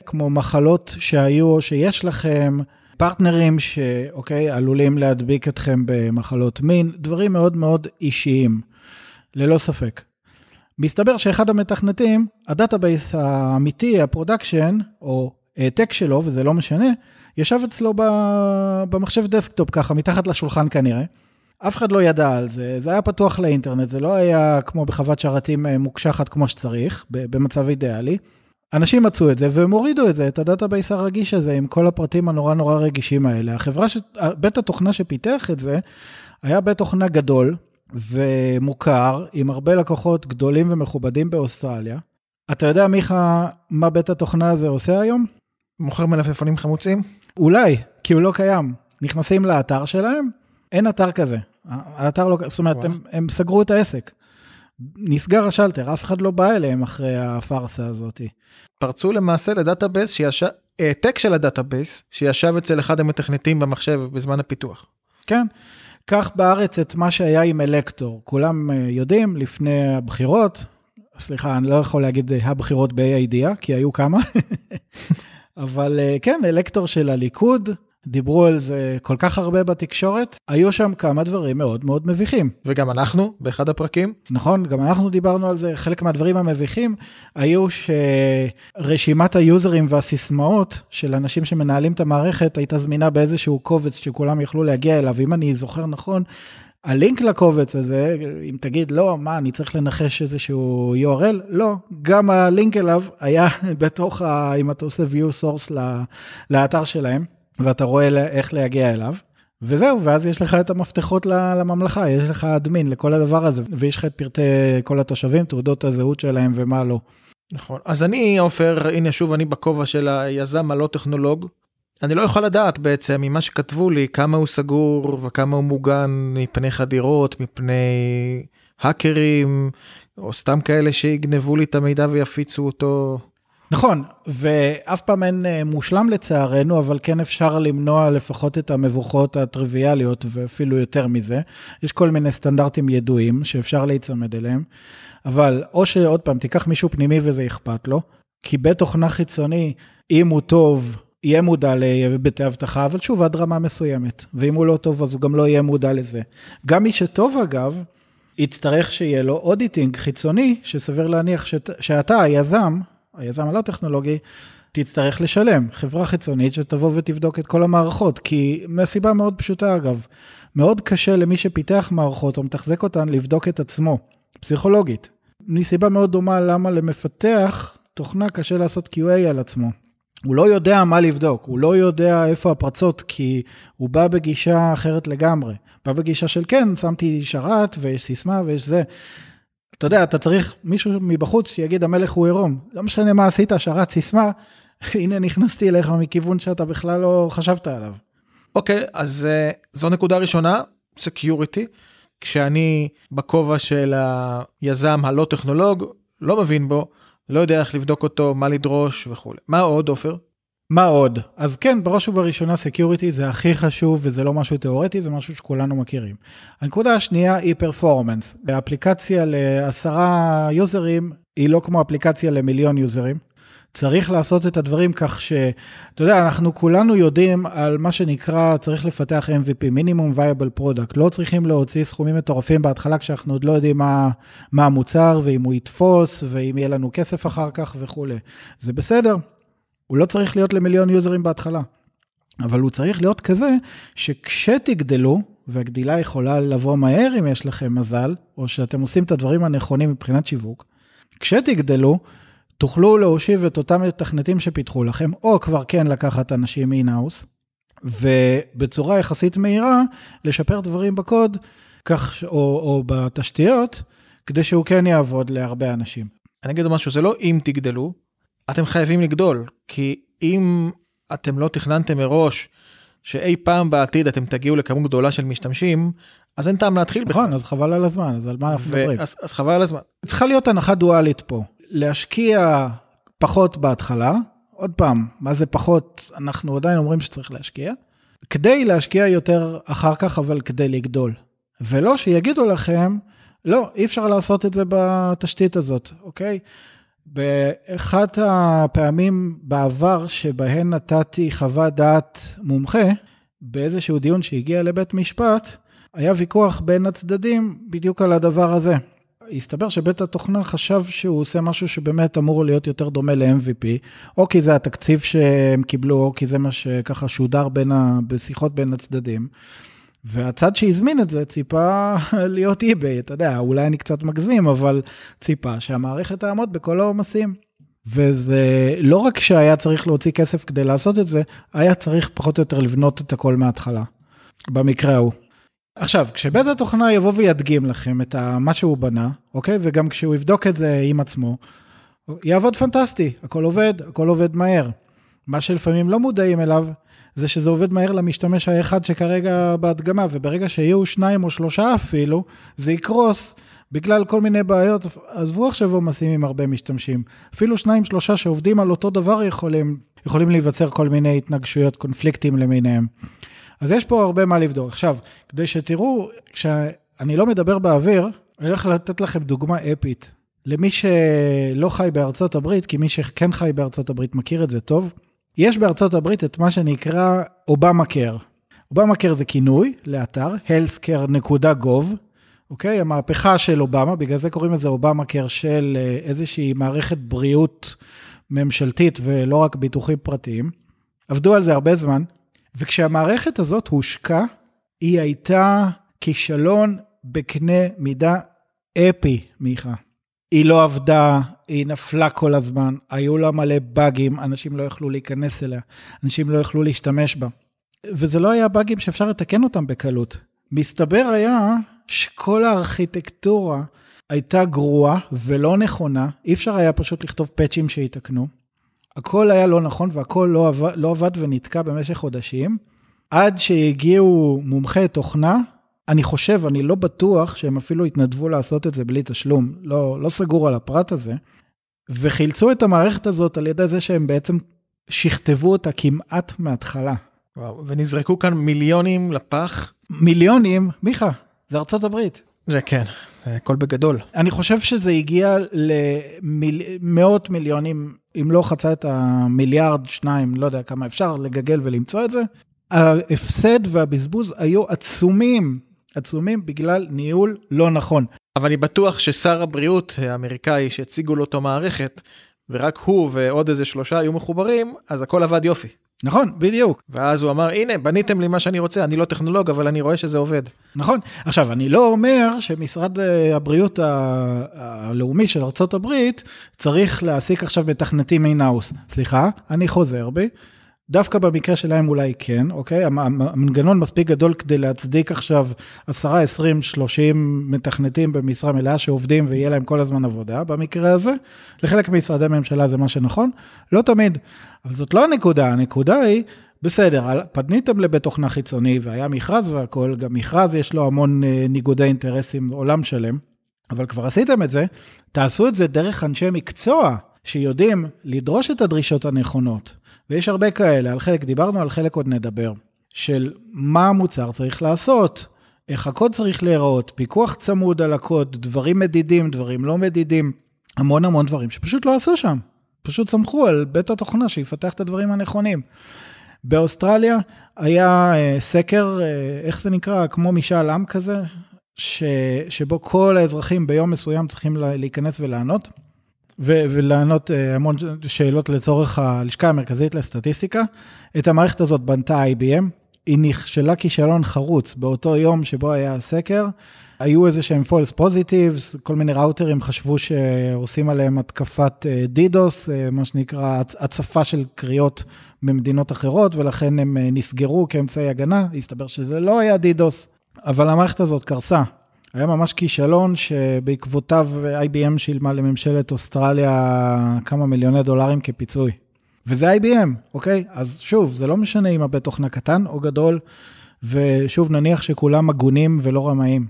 [SPEAKER 3] כמו מחלות שהיו או שיש לכם, פרטנרים שאוקיי, עלולים להדביק אתכם במחלות מין, דברים מאוד מאוד אישיים, ללא ספק. מסתבר שאחד המתכנתים, ה database האמיתי, ה production, או העתק שלו, וזה לא משנה, ישב אצלו במחשב desktop ככה, מתחת לשולחן כנראה. אף אחד לא ידע על זה, זה היה פתוח לאינטרנט, זה לא היה כמו בחוות שרתים אה, מוקשחת כמו שצריך, במצב אידיאלי. אנשים מצאו את זה והם הורידו את זה, את ה database הרגיש הזה עם כל הפרטים הנורא נורא רגישים האלה. החברה, ש... בית התוכנה שפיתח את זה, היה בית תוכנה גדול, ומוכר, עם הרבה לקוחות גדולים ומכובדים באוסטרליה. אתה יודע, מיכה, מה בית התוכנה הזה עושה היום?
[SPEAKER 2] מוכר מלפפונים חמוצים?
[SPEAKER 3] אולי, כי הוא לא קיים. נכנסים לאתר שלהם, אין אתר כזה. האתר לא, זאת אומרת, הם, הם סגרו את העסק. נסגר השלטר, אף אחד לא בא אליהם אחרי הפארסה הזאת.
[SPEAKER 2] פרצו למעשה ל database שישב, העתק של ה database שישב אצל אחד המתכנתים במחשב בזמן הפיתוח.
[SPEAKER 3] כן, קח בארץ את מה שהיה עם אלקטור. כולם אה, יודעים, לפני הבחירות, סליחה, אני לא יכול להגיד אה, הבחירות בה"א הידיעה, כי היו כמה, אבל אה, כן, אלקטור של הליכוד, דיברו על זה כל כך הרבה בתקשורת, היו שם כמה דברים מאוד מאוד מביכים.
[SPEAKER 2] וגם אנחנו, באחד הפרקים.
[SPEAKER 3] נכון, גם אנחנו דיברנו על זה, חלק מהדברים המביכים היו שרשימת היוזרים והסיסמאות של אנשים שמנהלים את המערכת הייתה זמינה באיזשהו קובץ שכולם יכלו להגיע אליו, אם אני זוכר נכון. הלינק לקובץ הזה, אם תגיד, לא, מה, אני צריך לנחש איזשהו URL? לא, גם הלינק אליו היה בתוך, ה, אם אתה עושה view source לאתר שלהם. ואתה רואה איך להגיע אליו. וזהו, ואז יש לך את המפתחות לממלכה, יש לך אדמין לכל הדבר הזה, ויש לך את פרטי כל התושבים, תעודות הזהות שלהם ומה לא.
[SPEAKER 2] נכון. אז אני, עופר, הנה שוב אני בכובע של היזם הלא טכנולוג. אני לא יכול לדעת בעצם ממה שכתבו לי כמה הוא סגור וכמה הוא מוגן מפני חדירות, מפני האקרים, או סתם כאלה שיגנבו לי את המידע ויפיצו אותו
[SPEAKER 3] נכון, ואף פעם אין אה, מושלם לצערנו, אבל כן אפשר למנוע לפחות את המבוכות הטריוויאליות, ואפילו יותר מזה. יש כל מיני סטנדרטים ידועים שאפשר להיצמד אליהם, אבל או שעוד פעם, תיקח מישהו פנימי וזה אכפת לו, כי בתוכנה חיצוני, אם הוא טוב, יהיה מודע להיבטי אבטחה, אבל שוב, עד רמה מסוימת. ואם הוא לא טוב, אז הוא גם לא יהיה מודע לזה. גם מי שטוב, אגב, יצטרך שיהיה לו אודיטינג חיצוני, שסביר להניח שאת, שאתה, היזם, היזם הלא טכנולוגי, תצטרך לשלם. חברה חיצונית שתבוא ותבדוק את כל המערכות, כי מהסיבה מאוד פשוטה אגב, מאוד קשה למי שפיתח מערכות או מתחזק אותן לבדוק את עצמו, פסיכולוגית. מסיבה מאוד דומה למה למפתח תוכנה קשה לעשות QA על עצמו. הוא לא יודע מה לבדוק, הוא לא יודע איפה הפרצות, כי הוא בא בגישה אחרת לגמרי. בא בגישה של כן, שמתי שרת ויש סיסמה ויש זה. אתה יודע, אתה צריך מישהו מבחוץ שיגיד המלך הוא עירום. לא משנה מה עשית, שרת סיסמה, הנה נכנסתי אליך מכיוון שאתה בכלל לא חשבת עליו.
[SPEAKER 2] אוקיי, אז אה, זו נקודה ראשונה, security. כשאני בכובע של היזם הלא טכנולוג, לא מבין בו, לא יודע איך לבדוק אותו, מה לדרוש וכולי. מה עוד, עופר?
[SPEAKER 3] מה עוד? אז כן, בראש ובראשונה security זה הכי חשוב וזה לא משהו תיאורטי, זה משהו שכולנו מכירים. הנקודה השנייה היא performance. אפליקציה לעשרה יוזרים היא לא כמו אפליקציה למיליון יוזרים. צריך לעשות את הדברים כך ש... אתה יודע, אנחנו כולנו יודעים על מה שנקרא, צריך לפתח MVP, minimum viable product. לא צריכים להוציא סכומים מטורפים בהתחלה כשאנחנו עוד לא יודעים מה, מה המוצר ואם הוא יתפוס ואם יהיה לנו כסף אחר כך וכולי. זה בסדר, הוא לא צריך להיות למיליון יוזרים בהתחלה. אבל הוא צריך להיות כזה שכשתגדלו, והגדילה יכולה לבוא מהר אם יש לכם מזל, או שאתם עושים את הדברים הנכונים מבחינת שיווק, כשתגדלו, תוכלו להושיב את אותם מתכנתים שפיתחו לכם, או כבר כן לקחת אנשים אינהאוס, ובצורה יחסית מהירה, לשפר דברים בקוד, כך, או, או בתשתיות, כדי שהוא כן יעבוד להרבה אנשים.
[SPEAKER 2] אני אגיד משהו, זה לא אם תגדלו, אתם חייבים לגדול, כי אם אתם לא תכננתם מראש שאי פעם בעתיד אתם תגיעו לכמות גדולה של משתמשים, אז אין טעם להתחיל.
[SPEAKER 3] נכון, אז חבל על הזמן, אז על מה אנחנו מדברים?
[SPEAKER 2] אז, אז חבל על הזמן.
[SPEAKER 3] צריכה להיות הנחה דואלית פה. להשקיע פחות בהתחלה, עוד פעם, מה זה פחות, אנחנו עדיין אומרים שצריך להשקיע, כדי להשקיע יותר אחר כך, אבל כדי לגדול. ולא שיגידו לכם, לא, אי אפשר לעשות את זה בתשתית הזאת, אוקיי? באחת הפעמים בעבר שבהן נתתי חוות דעת מומחה, באיזשהו דיון שהגיע לבית משפט, היה ויכוח בין הצדדים בדיוק על הדבר הזה. הסתבר שבית התוכנה חשב שהוא עושה משהו שבאמת אמור להיות יותר דומה ל-MVP, או כי זה התקציב שהם קיבלו, או כי זה מה שככה שודר בין ה... בשיחות בין הצדדים. והצד שהזמין את זה ציפה להיות eBay, אתה יודע, אולי אני קצת מגזים, אבל ציפה שהמערכת תעמוד בכל העומסים. וזה לא רק שהיה צריך להוציא כסף כדי לעשות את זה, היה צריך פחות או יותר לבנות את הכל מההתחלה, במקרה ההוא. עכשיו, כשבית התוכנה יבוא וידגים לכם את מה שהוא בנה, אוקיי? וגם כשהוא יבדוק את זה עם עצמו, יעבוד פנטסטי, הכל עובד, הכל עובד מהר. מה שלפעמים לא מודעים אליו, זה שזה עובד מהר למשתמש האחד שכרגע בהדגמה, וברגע שיהיו שניים או שלושה אפילו, זה יקרוס בגלל כל מיני בעיות. עזבו עכשיו עומסים עם הרבה משתמשים. אפילו שניים, שלושה שעובדים על אותו דבר יכולים, יכולים להיווצר כל מיני התנגשויות, קונפליקטים למיניהם. אז יש פה הרבה מה לבדוק. עכשיו, כדי שתראו, כשאני לא מדבר באוויר, אני הולך לתת לכם דוגמה אפית. למי שלא חי בארצות הברית, כי מי שכן חי בארצות הברית מכיר את זה טוב, יש בארצות הברית את מה שנקרא אובמה קר. אובמה קר זה כינוי לאתר, healthcare.gov, אוקיי? המהפכה של אובמה, בגלל זה קוראים לזה אובמה קר של אה, איזושהי מערכת בריאות ממשלתית ולא רק ביטוחים פרטיים. עבדו על זה הרבה זמן, וכשהמערכת הזאת הושקה, היא הייתה כישלון בקנה מידה אפי, מיכה. היא לא עבדה, היא נפלה כל הזמן, היו לה מלא באגים, אנשים לא יכלו להיכנס אליה, אנשים לא יכלו להשתמש בה. וזה לא היה באגים שאפשר לתקן אותם בקלות. מסתבר היה שכל הארכיטקטורה הייתה גרועה ולא נכונה, אי אפשר היה פשוט לכתוב פאצ'ים שיתקנו. הכל היה לא נכון והכל לא עבד, לא עבד ונתקע במשך חודשים, עד שהגיעו מומחי תוכנה, אני חושב, אני לא בטוח שהם אפילו התנדבו לעשות את זה בלי תשלום, לא, לא סגור על הפרט הזה, וחילצו את המערכת הזאת על ידי זה שהם בעצם שכתבו אותה כמעט מההתחלה.
[SPEAKER 2] וואו, ונזרקו כאן מיליונים לפח.
[SPEAKER 3] מיליונים? מיכה, זה ארצות הברית.
[SPEAKER 2] זה כן, זה הכל בגדול.
[SPEAKER 3] אני חושב שזה הגיע למאות מיליונים, אם לא חצה את המיליארד, שניים, לא יודע כמה אפשר לגגל ולמצוא את זה. ההפסד והבזבוז היו עצומים, עצומים בגלל ניהול לא נכון.
[SPEAKER 2] אבל אני בטוח ששר הבריאות האמריקאי שהציגו לו את המערכת, ורק הוא ועוד איזה שלושה היו מחוברים, אז הכל עבד יופי.
[SPEAKER 3] נכון, בדיוק.
[SPEAKER 2] ואז הוא אמר, הנה, בניתם לי מה שאני רוצה, אני לא טכנולוג, אבל אני רואה שזה עובד.
[SPEAKER 3] נכון. עכשיו, אני לא אומר שמשרד אה, הבריאות הלאומי של ארה"ב צריך להעסיק עכשיו מתכנתים אינהאוס. סליחה, אני חוזר בי. דווקא במקרה שלהם אולי כן, אוקיי? המ- המ- המנגנון מספיק גדול כדי להצדיק עכשיו 10, 20, 30 מתכנתים במשרה מלאה שעובדים ויהיה להם כל הזמן עבודה במקרה הזה. לחלק ממשרדי ממשלה זה מה שנכון, לא תמיד. אבל זאת לא הנקודה, הנקודה היא, בסדר, פניתם לבית תוכנה חיצוני והיה מכרז והכול, גם מכרז יש לו המון אה, ניגודי אינטרסים, עולם שלם, אבל כבר עשיתם את זה, תעשו את זה דרך אנשי מקצוע שיודעים לדרוש את הדרישות הנכונות. ויש הרבה כאלה, על חלק דיברנו, על חלק עוד נדבר. של מה המוצר צריך לעשות, איך הקוד צריך להיראות, פיקוח צמוד על הקוד, דברים מדידים, דברים לא מדידים, המון המון דברים שפשוט לא עשו שם. פשוט סמכו על בית התוכנה שיפתח את הדברים הנכונים. באוסטרליה היה אה, סקר, אה, איך זה נקרא? כמו משאל עם כזה, ש, שבו כל האזרחים ביום מסוים צריכים לה- להיכנס ולענות, ו, ולענות אה, המון שאלות לצורך הלשכה המרכזית לסטטיסטיקה. את המערכת הזאת בנתה IBM, היא נכשלה כישלון חרוץ באותו יום שבו היה הסקר. היו איזה שהם false positives, כל מיני ראוטרים חשבו שעושים עליהם התקפת אה, דידוס, אה, מה שנקרא הצ- הצפה של קריאות ממדינות אחרות, ולכן הם אה, נסגרו כאמצעי הגנה, הסתבר שזה לא היה דידוס, אבל המערכת הזאת קרסה. היה ממש כישלון שבעקבותיו IBM שילמה לממשלת אוסטרליה כמה מיליוני דולרים כפיצוי. וזה IBM, אוקיי? אז שוב, זה לא משנה אם הבית תוכנה קטן או גדול, ושוב, נניח שכולם הגונים ולא רמאים.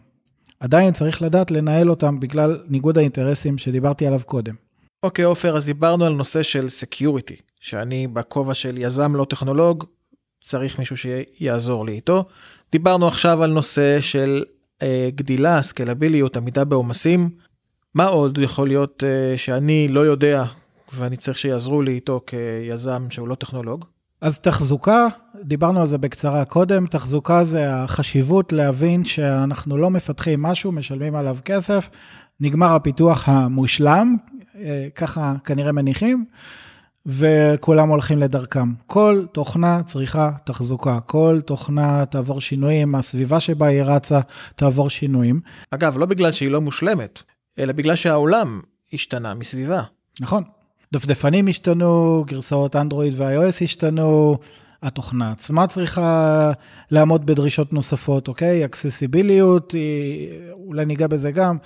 [SPEAKER 3] עדיין צריך לדעת לנהל אותם בגלל ניגוד האינטרסים שדיברתי עליו קודם.
[SPEAKER 2] אוקיי, עופר, אז דיברנו על נושא של security, שאני בכובע של יזם לא טכנולוג, צריך מישהו שיעזור לי איתו. דיברנו עכשיו על נושא של גדילה, סקלביליות, עמידה בעומסים. מה עוד יכול להיות אה, שאני לא יודע ואני צריך שיעזרו לי איתו כיזם שהוא לא טכנולוג?
[SPEAKER 3] אז תחזוקה, דיברנו על זה בקצרה קודם, תחזוקה זה החשיבות להבין שאנחנו לא מפתחים משהו, משלמים עליו כסף, נגמר הפיתוח המושלם, אה, ככה כנראה מניחים, וכולם הולכים לדרכם. כל תוכנה צריכה תחזוקה, כל תוכנה תעבור שינויים, הסביבה שבה היא רצה תעבור שינויים.
[SPEAKER 2] אגב, לא בגלל שהיא לא מושלמת, אלא בגלל שהעולם השתנה מסביבה.
[SPEAKER 3] נכון. דפדפנים השתנו, גרסאות אנדרואיד ו-iOS השתנו, התוכנה עצמה צריכה לעמוד בדרישות נוספות, אוקיי? אקססיביליות, אולי ניגע בזה גם,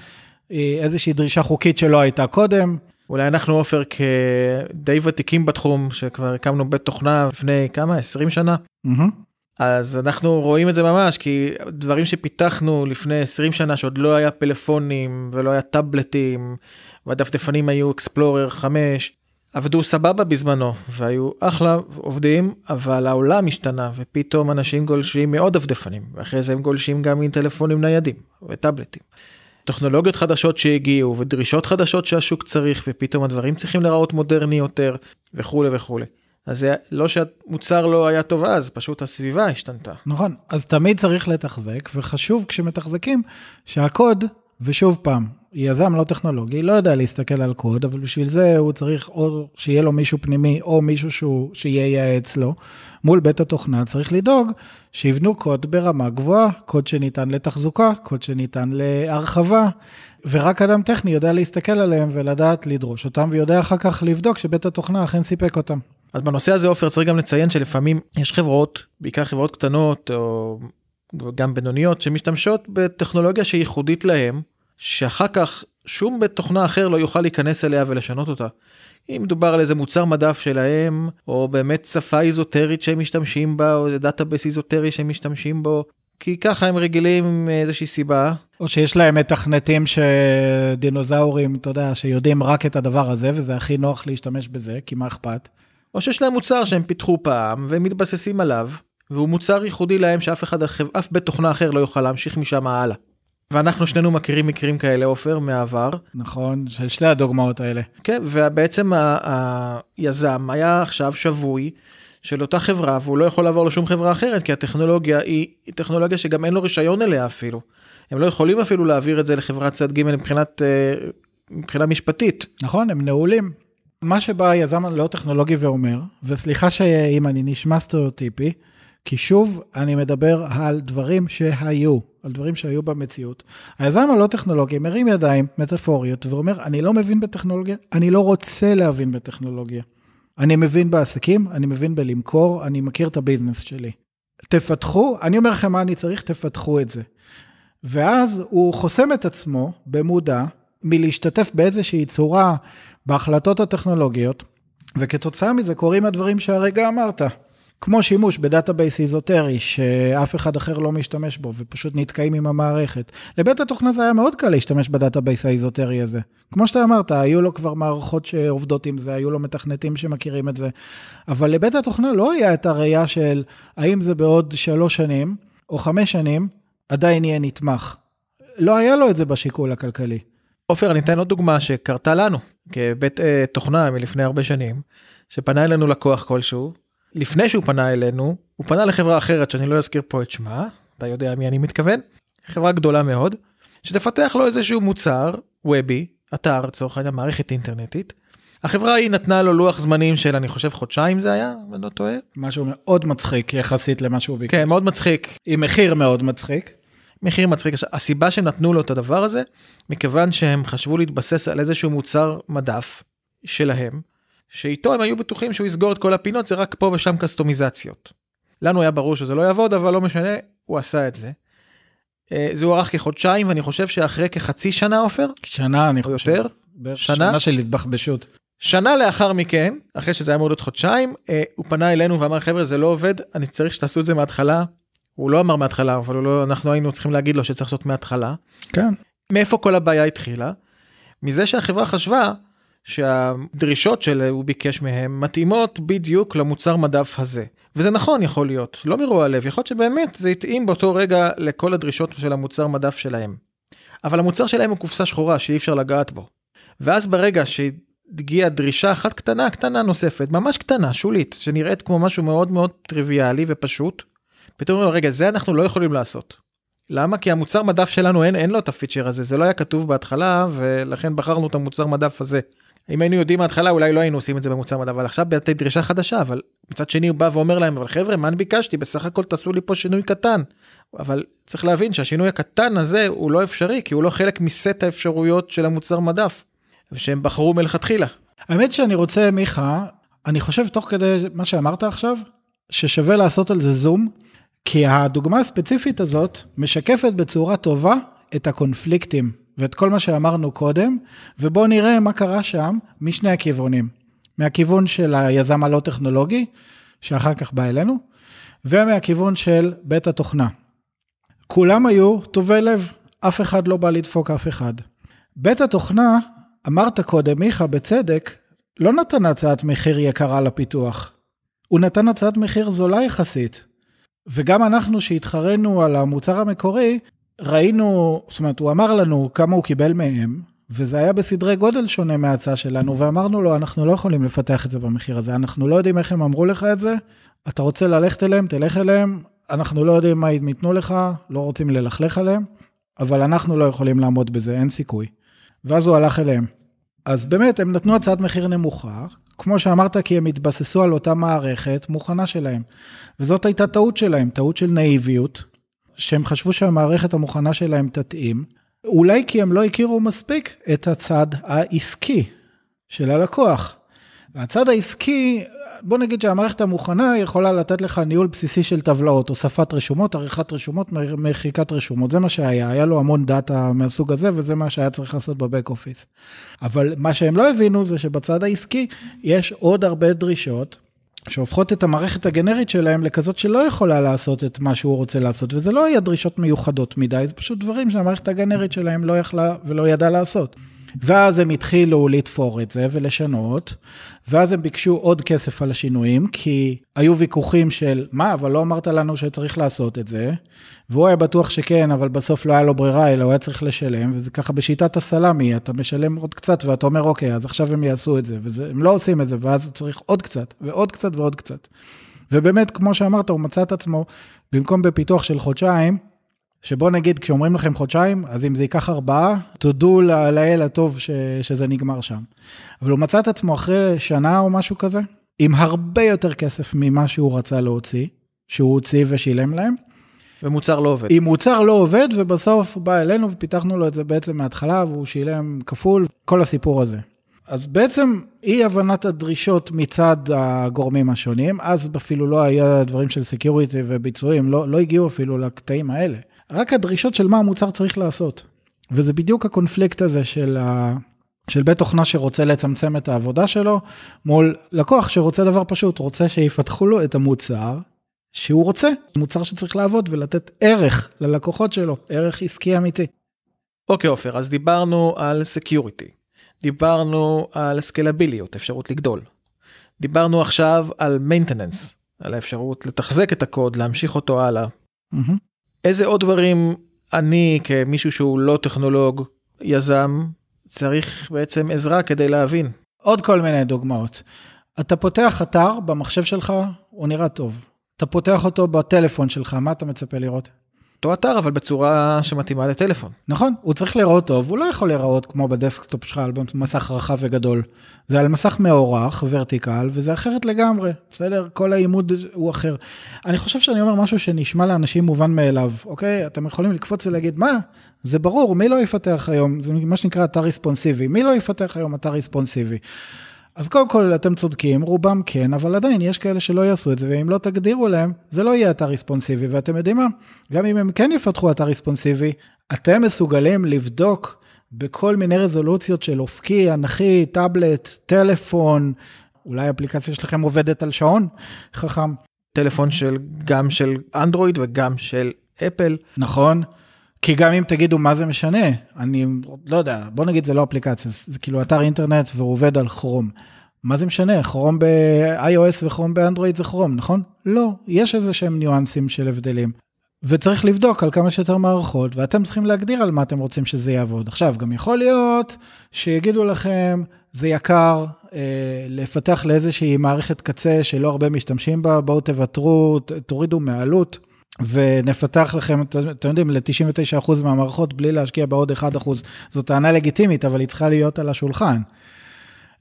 [SPEAKER 3] איזושהי דרישה חוקית שלא הייתה קודם.
[SPEAKER 2] אולי אנחנו עופר כדי ותיקים בתחום, שכבר הקמנו בית תוכנה לפני כמה? 20 שנה?
[SPEAKER 3] Mm-hmm.
[SPEAKER 2] אז אנחנו רואים את זה ממש, כי דברים שפיתחנו לפני 20 שנה, שעוד לא היה פלאפונים ולא היה טאבלטים, והדפדפנים היו אקספלורר 5, עבדו סבבה בזמנו, והיו אחלה עובדים, אבל העולם השתנה, ופתאום אנשים גולשים מעוד דפדפנים, ואחרי זה הם גולשים גם עם טלפונים ניידים וטאבלטים. טכנולוגיות חדשות שהגיעו ודרישות חדשות שהשוק צריך ופתאום הדברים צריכים להיראות מודרני יותר וכולי וכולי. אז זה לא שהמוצר לא היה טוב אז, פשוט הסביבה השתנתה.
[SPEAKER 3] נכון, אז תמיד צריך לתחזק, וחשוב כשמתחזקים שהקוד, ושוב פעם, יזם לא טכנולוגי, לא יודע להסתכל על קוד, אבל בשביל זה הוא צריך או שיהיה לו מישהו פנימי, או מישהו שהוא, שייעץ לו. מול בית התוכנה צריך לדאוג שיבנו קוד ברמה גבוהה, קוד שניתן לתחזוקה, קוד שניתן להרחבה, ורק אדם טכני יודע להסתכל עליהם ולדעת לדרוש אותם, ויודע אחר כך לבדוק שבית התוכנה אכן סיפק אותם.
[SPEAKER 2] אז בנושא הזה עופר צריך גם לציין שלפעמים יש חברות, בעיקר חברות קטנות או גם בינוניות, שמשתמשות בטכנולוגיה שהיא ייחודית להם, שאחר כך שום בית תוכנה אחר לא יוכל להיכנס אליה ולשנות אותה. אם מדובר על איזה מוצר מדף שלהם, או באמת שפה איזוטרית שהם משתמשים בה, או איזה database איזוטרי שהם משתמשים בו, כי ככה הם רגילים מאיזושהי סיבה.
[SPEAKER 3] או שיש להם מתכנתים שדינוזאורים, אתה יודע, שיודעים רק את הדבר הזה, וזה הכי נוח להשתמש בזה, כי מה אכפת?
[SPEAKER 2] או שיש להם מוצר שהם פיתחו פעם, והם מתבססים עליו, והוא מוצר ייחודי להם שאף אחד, אף בית תוכנה אחר לא יוכל להמשיך משם הלאה. ואנחנו שנינו מכירים מקרים כאלה עופר מהעבר.
[SPEAKER 3] נכון, של שתי הדוגמאות האלה.
[SPEAKER 2] כן, ובעצם היזם היה עכשיו שבוי של אותה חברה והוא לא יכול לעבור לשום חברה אחרת כי הטכנולוגיה היא טכנולוגיה שגם אין לו רישיון אליה אפילו. הם לא יכולים אפילו להעביר את זה לחברת צד ג' מבחינת מבחינה משפטית.
[SPEAKER 3] נכון, הם נעולים. מה שבא היזם הלא טכנולוגי ואומר, וסליחה שאם אני נשמע סטריאוטיפי, כי שוב, אני מדבר על דברים שהיו, על דברים שהיו במציאות. היזם הלא טכנולוגי מרים ידיים מטאפוריות ואומר, אני לא מבין בטכנולוגיה, אני לא רוצה להבין בטכנולוגיה. אני מבין בעסקים, אני מבין בלמכור, אני מכיר את הביזנס שלי. תפתחו, אני אומר לכם מה אני צריך, תפתחו את זה. ואז הוא חוסם את עצמו במודע מלהשתתף באיזושהי צורה בהחלטות הטכנולוגיות, וכתוצאה מזה קורים הדברים שהרגע אמרת. כמו שימוש ב database איזוטרי שאף אחד אחר לא משתמש בו ופשוט נתקעים עם המערכת. לבית התוכנה זה היה מאוד קל להשתמש ב database האיזוטרי הזה. כמו שאתה אמרת, היו לו כבר מערכות שעובדות עם זה, היו לו מתכנתים שמכירים את זה, אבל לבית התוכנה לא היה את הראייה של האם זה בעוד שלוש שנים או חמש שנים עדיין יהיה נתמך. לא היה לו את זה בשיקול הכלכלי.
[SPEAKER 2] עופר, אני אתן עוד דוגמה שקרתה לנו כבית אה, תוכנה מלפני הרבה שנים, שפנה אלינו לקוח כלשהו, לפני שהוא פנה אלינו, הוא פנה לחברה אחרת שאני לא אזכיר פה את שמה, אתה יודע מי אני מתכוון, חברה גדולה מאוד, שתפתח לו איזשהו מוצר וובי, אתר לצורך העניין מערכת אינטרנטית. החברה ההיא נתנה לו לוח זמנים של אני חושב חודשיים זה היה, אם אני לא טועה.
[SPEAKER 3] משהו מאוד מצחיק יחסית למה שהוא ביקש.
[SPEAKER 2] כן, מאוד מצחיק.
[SPEAKER 3] עם מחיר מאוד מצחיק.
[SPEAKER 2] מחיר מצחיק. הסיבה שנתנו לו את הדבר הזה, מכיוון שהם חשבו להתבסס על איזשהו מוצר מדף שלהם, שאיתו הם היו בטוחים שהוא יסגור את כל הפינות, זה רק פה ושם קסטומיזציות. לנו היה ברור שזה לא יעבוד, אבל לא משנה, הוא עשה את זה. אה, זה הוארך כחודשיים, ואני חושב שאחרי כחצי שנה, עופר?
[SPEAKER 3] שנה, אני
[SPEAKER 2] חושב. או יותר?
[SPEAKER 3] שנה? שנה של התבחבשות.
[SPEAKER 2] שנה לאחר מכן, אחרי שזה היה אמור להיות חודשיים, אה, הוא פנה אלינו ואמר, חבר'ה, זה לא עובד, אני צריך שתעשו את זה מההתחלה. הוא לא אמר מההתחלה, אבל לא, אנחנו היינו צריכים להגיד לו שצריך לעשות מההתחלה.
[SPEAKER 3] כן.
[SPEAKER 2] מאיפה כל הבעיה התחילה? מזה שהחברה חשבה שהדרישות שהוא ביקש מהם מתאימות בדיוק למוצר מדף הזה. וזה נכון יכול להיות, לא מרוע לב, יכול להיות שבאמת זה התאים באותו רגע לכל הדרישות של המוצר מדף שלהם. אבל המוצר שלהם הוא קופסה שחורה שאי אפשר לגעת בו. ואז ברגע שהגיעה דרישה אחת קטנה קטנה נוספת, ממש קטנה, שולית, שנראית כמו משהו מאוד מאוד טריוויאלי ופשוט, פתאום אומרים רגע זה אנחנו לא יכולים לעשות. למה? כי המוצר מדף שלנו אין, אין לו את הפיצ'ר הזה, זה לא היה כתוב בהתחלה ולכן בחרנו את המוצר מדף הזה. אם היינו יודעים מההתחלה אולי לא היינו עושים את זה במוצר מדע אבל עכשיו באתי דרישה חדשה אבל מצד שני הוא בא ואומר להם אבל חבר'ה מה אני ביקשתי בסך הכל תעשו לי פה שינוי קטן. אבל צריך להבין שהשינוי הקטן הזה הוא לא אפשרי כי הוא לא חלק מסט האפשרויות של המוצר מדף. ושהם בחרו מלכתחילה.
[SPEAKER 3] האמת שאני רוצה מיכה אני חושב תוך כדי מה שאמרת עכשיו ששווה לעשות על זה זום כי הדוגמה הספציפית הזאת משקפת בצורה טובה את הקונפליקטים ואת כל מה שאמרנו קודם, ובואו נראה מה קרה שם משני הכיוונים. מהכיוון של היזם הלא טכנולוגי, שאחר כך בא אלינו, ומהכיוון של בית התוכנה. כולם היו טובי לב, אף אחד לא בא לדפוק אף אחד. בית התוכנה, אמרת קודם, מיכה, בצדק, לא נתן הצעת מחיר יקרה לפיתוח. הוא נתן הצעת מחיר זולה יחסית. וגם אנחנו שהתחרנו על המוצר המקורי, ראינו, זאת אומרת, הוא אמר לנו כמה הוא קיבל מהם, וזה היה בסדרי גודל שונה מההצעה שלנו, ואמרנו לו, אנחנו לא יכולים לפתח את זה במחיר הזה, אנחנו לא יודעים איך הם אמרו לך את זה, אתה רוצה ללכת אליהם, תלך אליהם, אנחנו לא יודעים מה הם ייתנו לך, לא רוצים ללכלך עליהם, אבל אנחנו לא יכולים לעמוד בזה, אין סיכוי. ואז הוא הלך אליהם. אז באמת, הם נתנו הצעת מחיר נמוכה, כמו שאמרת, כי הם התבססו על אותה מערכת מוכנה שלהם. וזאת הייתה טעות שלהם, טעות של נאיביות, שהם חשבו שהמערכת המוכנה שלהם תתאים, אולי כי הם לא הכירו מספיק את הצד העסקי של הלקוח. הצד העסקי, בוא נגיד שהמערכת המוכנה יכולה לתת לך ניהול בסיסי של טבלאות, הוספת רשומות, עריכת רשומות, מחיקת רשומות, זה מה שהיה, היה לו המון דאטה מהסוג הזה וזה מה שהיה צריך לעשות בבק אופיס. אבל מה שהם לא הבינו זה שבצד העסקי יש עוד הרבה דרישות שהופכות את המערכת הגנרית שלהם לכזאת שלא יכולה לעשות את מה שהוא רוצה לעשות, וזה לא היה דרישות מיוחדות מדי, זה פשוט דברים שהמערכת הגנרית שלהם לא יכלה ולא ידעה לעשות. ואז הם התחילו לתפור את זה ולשנות, ואז הם ביקשו עוד כסף על השינויים, כי היו ויכוחים של, מה, אבל לא אמרת לנו שצריך לעשות את זה, והוא היה בטוח שכן, אבל בסוף לא היה לו ברירה, אלא הוא היה צריך לשלם, וזה ככה בשיטת הסלאמי, אתה משלם עוד קצת, ואתה אומר, אוקיי, אז עכשיו הם יעשו את זה, והם לא עושים את זה, ואז צריך עוד קצת, ועוד קצת ועוד קצת. ובאמת, כמו שאמרת, הוא מצא את עצמו, במקום בפיתוח של חודשיים, שבוא נגיד, כשאומרים לכם חודשיים, אז אם זה ייקח ארבעה, תודו לאל הטוב ש, שזה נגמר שם. אבל הוא מצא את עצמו אחרי שנה או משהו כזה, עם הרבה יותר כסף ממה שהוא רצה להוציא, שהוא הוציא ושילם להם.
[SPEAKER 2] ומוצר לא עובד.
[SPEAKER 3] אם מוצר לא עובד, ובסוף הוא בא אלינו ופיתחנו לו את זה בעצם מההתחלה, והוא שילם כפול, כל הסיפור הזה. אז בעצם אי הבנת הדרישות מצד הגורמים השונים, אז אפילו לא היה דברים של security וביצועים, לא, לא הגיעו אפילו לקטעים האלה. רק הדרישות של מה המוצר צריך לעשות. וזה בדיוק הקונפליקט הזה של, ה... של בית תוכנה שרוצה לצמצם את העבודה שלו, מול לקוח שרוצה דבר פשוט, רוצה שיפתחו לו את המוצר שהוא רוצה, מוצר שצריך לעבוד ולתת ערך ללקוחות שלו, ערך עסקי אמיתי.
[SPEAKER 2] אוקיי עופר, אז דיברנו על security, דיברנו על סקלביליות, אפשרות לגדול. דיברנו עכשיו על maintenance, על האפשרות לתחזק את הקוד, להמשיך אותו הלאה. Mm-hmm. איזה עוד דברים אני כמישהו שהוא לא טכנולוג, יזם, צריך בעצם עזרה כדי להבין?
[SPEAKER 3] עוד כל מיני דוגמאות. אתה פותח אתר במחשב שלך, הוא נראה טוב. אתה פותח אותו בטלפון שלך, מה אתה מצפה לראות?
[SPEAKER 2] אותו אתר, אבל בצורה שמתאימה לטלפון.
[SPEAKER 3] נכון, הוא צריך להיראות טוב, הוא לא יכול להיראות כמו בדסקטופ שלך על מסך רחב וגדול. זה על מסך מאורך, vertical, וזה אחרת לגמרי, בסדר? כל העימוד הוא אחר. אני חושב שאני אומר משהו שנשמע לאנשים מובן מאליו, אוקיי? אתם יכולים לקפוץ ולהגיד, מה? זה ברור, מי לא יפתח היום? זה מה שנקרא אתר responsive. מי לא יפתח היום אתר responsive? אז קודם כל, אתם צודקים, רובם כן, אבל עדיין יש כאלה שלא יעשו את זה, ואם לא תגדירו להם, זה לא יהיה אתר responsive. ואתם יודעים מה? גם אם הם כן יפתחו אתר ריספונסיבי, אתם מסוגלים לבדוק בכל מיני רזולוציות של אופקי, אנכי, טאבלט, טלפון, אולי האפליקציה שלכם עובדת על שעון חכם.
[SPEAKER 2] טלפון של, גם של אנדרואיד וגם של אפל.
[SPEAKER 3] נכון. כי גם אם תגידו מה זה משנה, אני לא יודע, בוא נגיד זה לא אפליקציה, זה כאילו אתר אינטרנט והוא עובד על כרום. מה זה משנה, כרום ב-iOS וכרום באנדרואיד זה כרום, נכון? לא, יש איזה שהם ניואנסים של הבדלים. וצריך לבדוק על כמה שיותר מערכות, ואתם צריכים להגדיר על מה אתם רוצים שזה יעבוד. עכשיו, גם יכול להיות שיגידו לכם, זה יקר אה, לפתח לאיזושהי מערכת קצה שלא הרבה משתמשים בה, בואו תוותרו, תורידו מהעלות. ונפתח לכם, אתם יודעים, ל-99% מהמערכות בלי להשקיע בעוד 1%. זו טענה לגיטימית, אבל היא צריכה להיות על השולחן.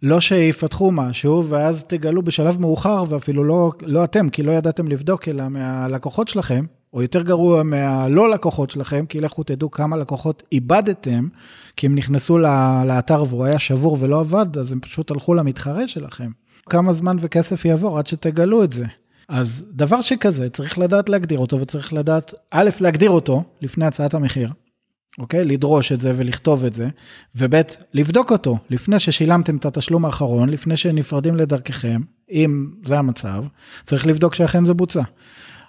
[SPEAKER 3] לא שיפתחו משהו, ואז תגלו בשלב מאוחר, ואפילו לא, לא אתם, כי לא ידעתם לבדוק, אלא מהלקוחות שלכם, או יותר גרוע מהלא לקוחות שלכם, כי לכו תדעו כמה לקוחות איבדתם, כי הם נכנסו לאתר והוא היה שבור ולא עבד, אז הם פשוט הלכו למתחרה שלכם. כמה זמן וכסף יעבור עד שתגלו את זה. אז דבר שכזה, צריך לדעת להגדיר אותו, וצריך לדעת, א', להגדיר אותו לפני הצעת המחיר, אוקיי? לדרוש את זה ולכתוב את זה, וב', לבדוק אותו לפני ששילמתם את התשלום האחרון, לפני שנפרדים לדרככם, אם זה המצב, צריך לבדוק שאכן זה בוצע.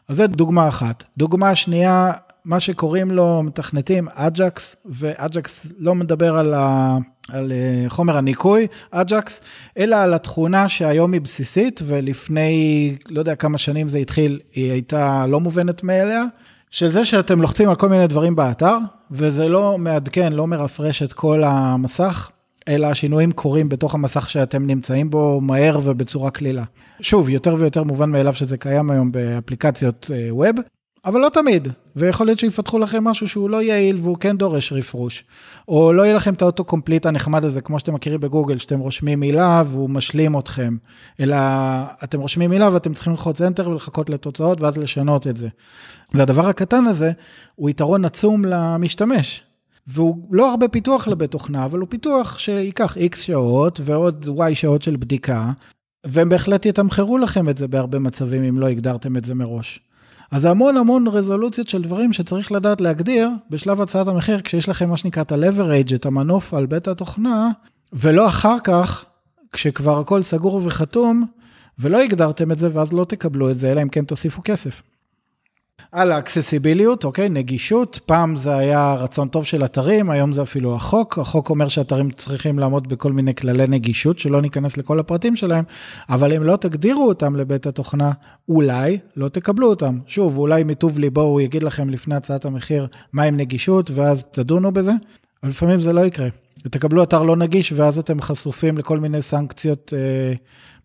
[SPEAKER 3] אז זו דוגמה אחת. דוגמה שנייה, מה שקוראים לו מתכנתים אג'קס, ואג'קס לא מדבר על, ה, על אה, חומר הניקוי, אג'קס, אלא על התכונה שהיום היא בסיסית, ולפני, לא יודע כמה שנים זה התחיל, היא הייתה לא מובנת מאליה, של זה שאתם לוחצים על כל מיני דברים באתר, וזה לא מעדכן, לא מרפרש את כל המסך, אלא השינויים קורים בתוך המסך שאתם נמצאים בו מהר ובצורה קלילה. שוב, יותר ויותר מובן מאליו שזה קיים היום באפליקציות ווב, אה, אבל לא תמיד, ויכול להיות שיפתחו לכם משהו שהוא לא יעיל והוא כן דורש רפרוש. או לא יהיה לכם את האוטו קומפליט הנחמד הזה, כמו שאתם מכירים בגוגל, שאתם רושמים מילה והוא משלים אתכם, אלא אתם רושמים מילה ואתם צריכים ללחוץ enter ולחכות לתוצאות ואז לשנות את זה. והדבר הקטן הזה הוא יתרון עצום למשתמש. והוא לא הרבה פיתוח לבית תוכנה, אבל הוא פיתוח שייקח X שעות ועוד Y שעות של בדיקה, והם בהחלט יתמחרו לכם את זה בהרבה מצבים אם לא הגדרתם את זה מראש. אז זה המון המון רזולוציות של דברים שצריך לדעת להגדיר בשלב הצעת המחיר, כשיש לכם מה שנקרא את ה-leverage, את המנוף על בית התוכנה, ולא אחר כך, כשכבר הכל סגור וחתום, ולא הגדרתם את זה, ואז לא תקבלו את זה, אלא אם כן תוסיפו כסף. על האקססיביליות, אוקיי, נגישות, פעם זה היה רצון טוב של אתרים, היום זה אפילו החוק, החוק אומר שאתרים צריכים לעמוד בכל מיני כללי נגישות, שלא ניכנס לכל הפרטים שלהם, אבל אם לא תגדירו אותם לבית התוכנה, אולי לא תקבלו אותם. שוב, אולי מטוב ליבו הוא יגיד לכם לפני הצעת המחיר מה עם נגישות, ואז תדונו בזה, אבל לפעמים זה לא יקרה. ותקבלו אתר לא נגיש, ואז אתם חשופים לכל מיני סנקציות אה,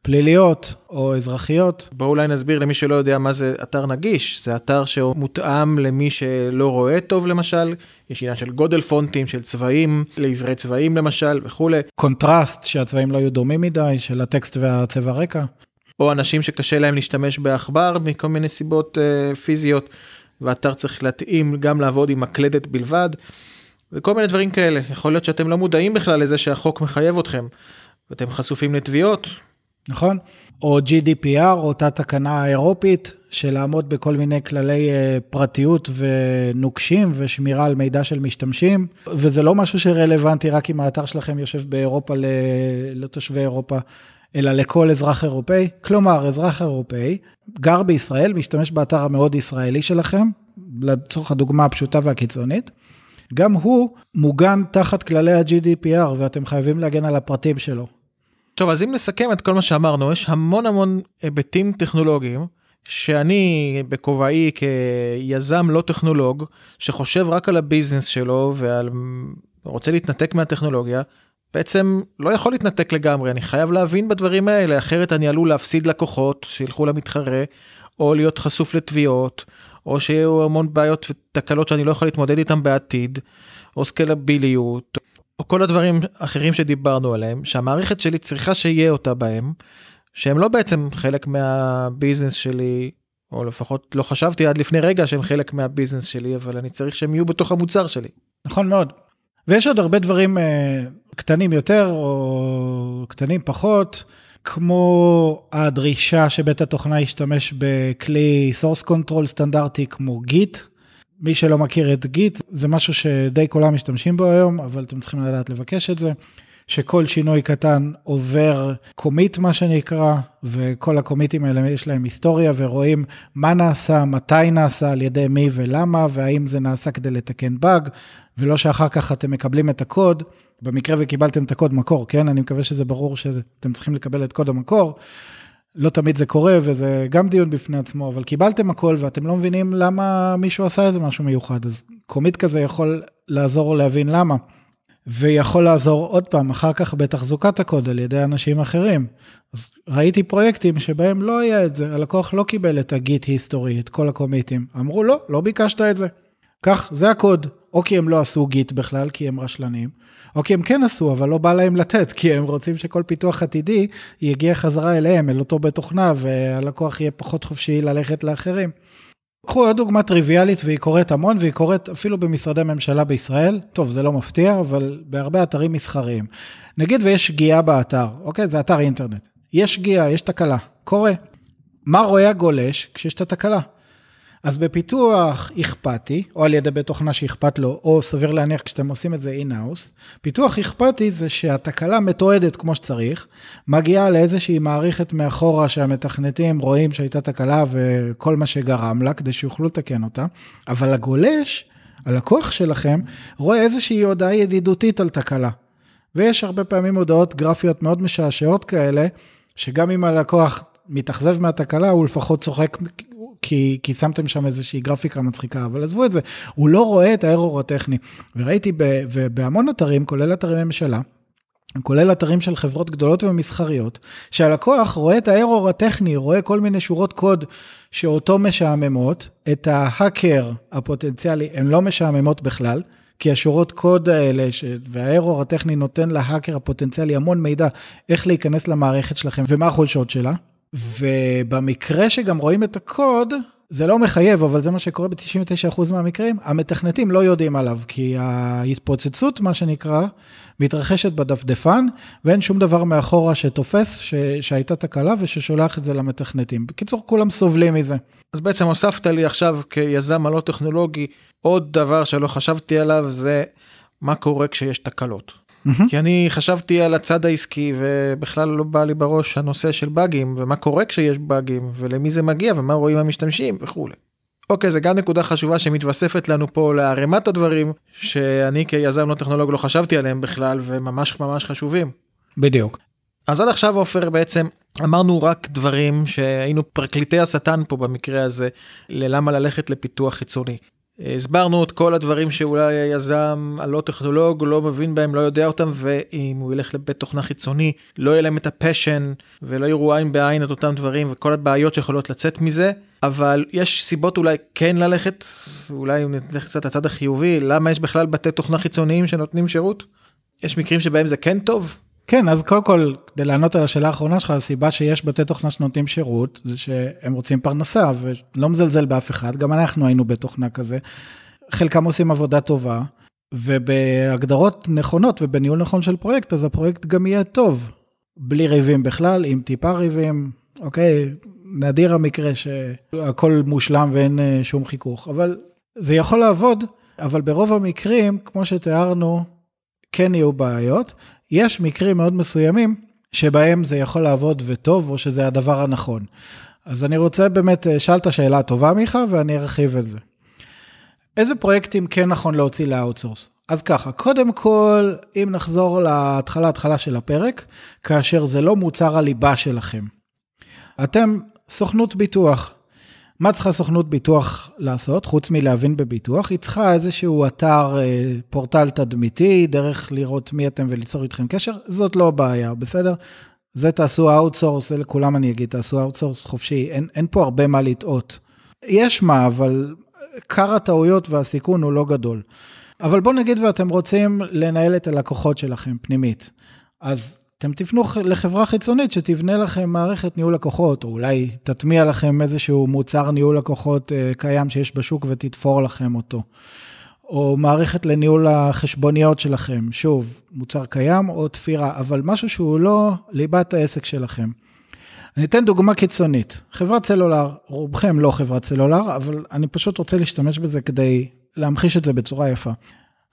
[SPEAKER 3] פליליות או אזרחיות.
[SPEAKER 2] בואו אולי נסביר למי שלא יודע מה זה אתר נגיש. זה אתר שהוא מותאם למי שלא רואה טוב למשל, יש עניין של גודל פונטים, של צבעים, לעיוורי צבעים למשל וכולי.
[SPEAKER 3] קונטרסט, שהצבעים לא יהיו דומים מדי, של הטקסט והצבע רקע.
[SPEAKER 2] או אנשים שקשה להם להשתמש בעכבר מכל מיני סיבות uh, פיזיות, ואתר צריך להתאים גם לעבוד עם מקלדת בלבד, וכל מיני דברים כאלה. יכול להיות שאתם לא מודעים בכלל לזה שהחוק מחייב אתכם, ואתם חשופים לתביעות.
[SPEAKER 3] נכון? או GDPR, אותה תקנה האירופית, של לעמוד בכל מיני כללי uh, פרטיות ונוקשים ושמירה על מידע של משתמשים, וזה לא משהו שרלוונטי רק אם האתר שלכם יושב באירופה לתושבי אירופה. אלא לכל אזרח אירופאי. כלומר, אזרח אירופאי גר בישראל, משתמש באתר המאוד ישראלי שלכם, לצורך הדוגמה הפשוטה והקיצונית. גם הוא מוגן תחת כללי ה-GDPR ואתם חייבים להגן על הפרטים שלו.
[SPEAKER 2] טוב, אז אם נסכם את כל מה שאמרנו, יש המון המון היבטים טכנולוגיים שאני בכובעי כיזם לא טכנולוג, שחושב רק על הביזנס שלו ועל... רוצה להתנתק מהטכנולוגיה, בעצם לא יכול להתנתק לגמרי, אני חייב להבין בדברים האלה, אחרת אני עלול להפסיד לקוחות שילכו למתחרה, או להיות חשוף לתביעות, או שיהיו המון בעיות ותקלות שאני לא יכול להתמודד איתם בעתיד, או סקלביליות, או כל הדברים האחרים שדיברנו עליהם, שהמערכת שלי צריכה שיהיה אותה בהם, שהם לא בעצם חלק מהביזנס שלי, או לפחות לא חשבתי עד לפני רגע שהם חלק מהביזנס שלי, אבל אני צריך שהם יהיו בתוך המוצר שלי.
[SPEAKER 3] נכון מאוד. ויש עוד הרבה דברים uh, קטנים יותר או קטנים פחות, כמו הדרישה שבית התוכנה ישתמש בכלי source control סטנדרטי כמו גיט. מי שלא מכיר את גיט, זה משהו שדי כולם משתמשים בו היום, אבל אתם צריכים לדעת לבקש את זה. שכל שינוי קטן עובר קומיט מה שנקרא, וכל הקומיטים האלה יש להם היסטוריה ורואים מה נעשה, מתי נעשה, על ידי מי ולמה, והאם זה נעשה כדי לתקן באג, ולא שאחר כך אתם מקבלים את הקוד, במקרה וקיבלתם את הקוד מקור, כן? אני מקווה שזה ברור שאתם צריכים לקבל את קוד המקור. לא תמיד זה קורה וזה גם דיון בפני עצמו, אבל קיבלתם הכל ואתם לא מבינים למה מישהו עשה איזה משהו מיוחד, אז קומיט כזה יכול לעזור להבין למה. ויכול לעזור עוד פעם, אחר כך בתחזוקת הקוד על ידי אנשים אחרים. אז ראיתי פרויקטים שבהם לא היה את זה, הלקוח לא קיבל את הגיט היסטורי, את כל הקומיטים. אמרו לא, לא ביקשת את זה. כך, זה הקוד. או כי הם לא עשו גיט בכלל, כי הם רשלנים, או כי הם כן עשו, אבל לא בא להם לתת, כי הם רוצים שכל פיתוח עתידי יגיע חזרה אליהם, אל אותו בית תוכנה, והלקוח יהיה פחות חופשי ללכת לאחרים. קחו עוד דוגמה טריוויאלית והיא קורית המון והיא קורית אפילו במשרדי ממשלה בישראל. טוב, זה לא מפתיע, אבל בהרבה אתרים מסחריים. נגיד ויש שגיאה באתר, אוקיי? זה אתר אינטרנט. יש שגיאה, יש תקלה, קורה. מה רואה הגולש כשיש את התקלה? אז בפיתוח אכפתי, או על ידי בית תוכנה שאכפת לו, או סביר להניח כשאתם עושים את זה in-house, פיתוח אכפתי זה שהתקלה מתועדת כמו שצריך, מגיעה לאיזושהי מערכת מאחורה שהמתכנתים רואים שהייתה תקלה וכל מה שגרם לה, כדי שיוכלו לתקן אותה, אבל הגולש, הלקוח שלכם, רואה איזושהי הודעה ידידותית על תקלה. ויש הרבה פעמים הודעות גרפיות מאוד משעשעות כאלה, שגם אם הלקוח מתאכזב מהתקלה, הוא לפחות צוחק כי, כי שמתם שם איזושהי גרפיקה מצחיקה, אבל עזבו את זה, הוא לא רואה את הארור הטכני. וראיתי ב, בהמון אתרים, כולל אתרי ממשלה, כולל אתרים של חברות גדולות ומסחריות, שהלקוח רואה את הארור הטכני, רואה כל מיני שורות קוד שאותו משעממות, את ההאקר הפוטנציאלי, הן לא משעממות בכלל, כי השורות קוד האלה, ש... והארור הטכני נותן להאקר הפוטנציאלי המון מידע איך להיכנס למערכת שלכם ומה החולשות שלה. ובמקרה שגם רואים את הקוד, זה לא מחייב, אבל זה מה שקורה ב-99% מהמקרים, המתכנתים לא יודעים עליו, כי ההתפוצצות, מה שנקרא, מתרחשת בדפדפן, ואין שום דבר מאחורה שתופס ש... שהייתה תקלה וששולח את זה למתכנתים. בקיצור, כולם סובלים מזה.
[SPEAKER 2] אז בעצם הוספת לי עכשיו כיזם הלא טכנולוגי, עוד דבר שלא חשבתי עליו, זה מה קורה כשיש תקלות. Mm-hmm. כי אני חשבתי על הצד העסקי ובכלל לא בא לי בראש הנושא של באגים ומה קורה כשיש באגים ולמי זה מגיע ומה רואים המשתמשים וכולי. אוקיי זה גם נקודה חשובה שמתווספת לנו פה לערימת הדברים שאני כיזם לא טכנולוג לא חשבתי עליהם בכלל וממש ממש חשובים.
[SPEAKER 3] בדיוק.
[SPEAKER 2] אז עד עכשיו עופר בעצם אמרנו רק דברים שהיינו פרקליטי השטן פה במקרה הזה ללמה ללכת לפיתוח חיצוני. הסברנו את כל הדברים שאולי היזם הלא טכנולוג לא מבין בהם, לא יודע אותם, ואם הוא ילך לבית תוכנה חיצוני, לא יהיה להם את הפשן ולא יראו עין בעין את אותם דברים וכל הבעיות שיכולות לצאת מזה. אבל יש סיבות אולי כן ללכת, אולי אם נלך קצת לצד החיובי, למה יש בכלל בתי תוכנה חיצוניים שנותנים שירות? יש מקרים שבהם זה כן טוב?
[SPEAKER 3] כן, אז קודם כל, כדי לענות על השאלה האחרונה שלך, הסיבה שיש בתי תוכנה שנותנים שירות, זה שהם רוצים פרנסה, ולא מזלזל באף אחד, גם אנחנו היינו בתוכנה כזה. חלקם עושים עבודה טובה, ובהגדרות נכונות ובניהול נכון של פרויקט, אז הפרויקט גם יהיה טוב. בלי ריבים בכלל, עם טיפה ריבים, אוקיי, נדיר המקרה שהכל מושלם ואין אה, שום חיכוך, אבל זה יכול לעבוד, אבל ברוב המקרים, כמו שתיארנו, כן יהיו בעיות. יש מקרים מאוד מסוימים שבהם זה יכול לעבוד וטוב, או שזה הדבר הנכון. אז אני רוצה באמת, אה, שאלת שאלה טובה מיכה, ואני ארחיב את זה. איזה פרויקטים כן נכון להוציא ל outsource? אז ככה, קודם כל, אם נחזור להתחלה, התחלה של הפרק, כאשר זה לא מוצר הליבה שלכם. אתם סוכנות ביטוח. מה צריכה סוכנות ביטוח לעשות, חוץ מלהבין בביטוח? היא צריכה איזשהו אתר, אה, פורטל תדמיתי, דרך לראות מי אתם וליצור איתכם קשר, זאת לא הבעיה, בסדר? זה תעשו outsource, זה לכולם אני אגיד, תעשו outsource חופשי, אין, אין פה הרבה מה לטעות. יש מה, אבל עיקר הטעויות והסיכון הוא לא גדול. אבל בואו נגיד ואתם רוצים לנהל את הלקוחות שלכם פנימית. אז אתם תפנו לחברה חיצונית שתבנה לכם מערכת ניהול לקוחות, או אולי תטמיע לכם איזשהו מוצר ניהול לקוחות אה, קיים שיש בשוק ותתפור לכם אותו. או מערכת לניהול החשבוניות שלכם, שוב, מוצר קיים או תפירה, אבל משהו שהוא לא ליבת העסק שלכם. אני אתן דוגמה קיצונית. חברת סלולר, רובכם לא חברת סלולר, אבל אני פשוט רוצה להשתמש בזה כדי להמחיש את זה בצורה יפה.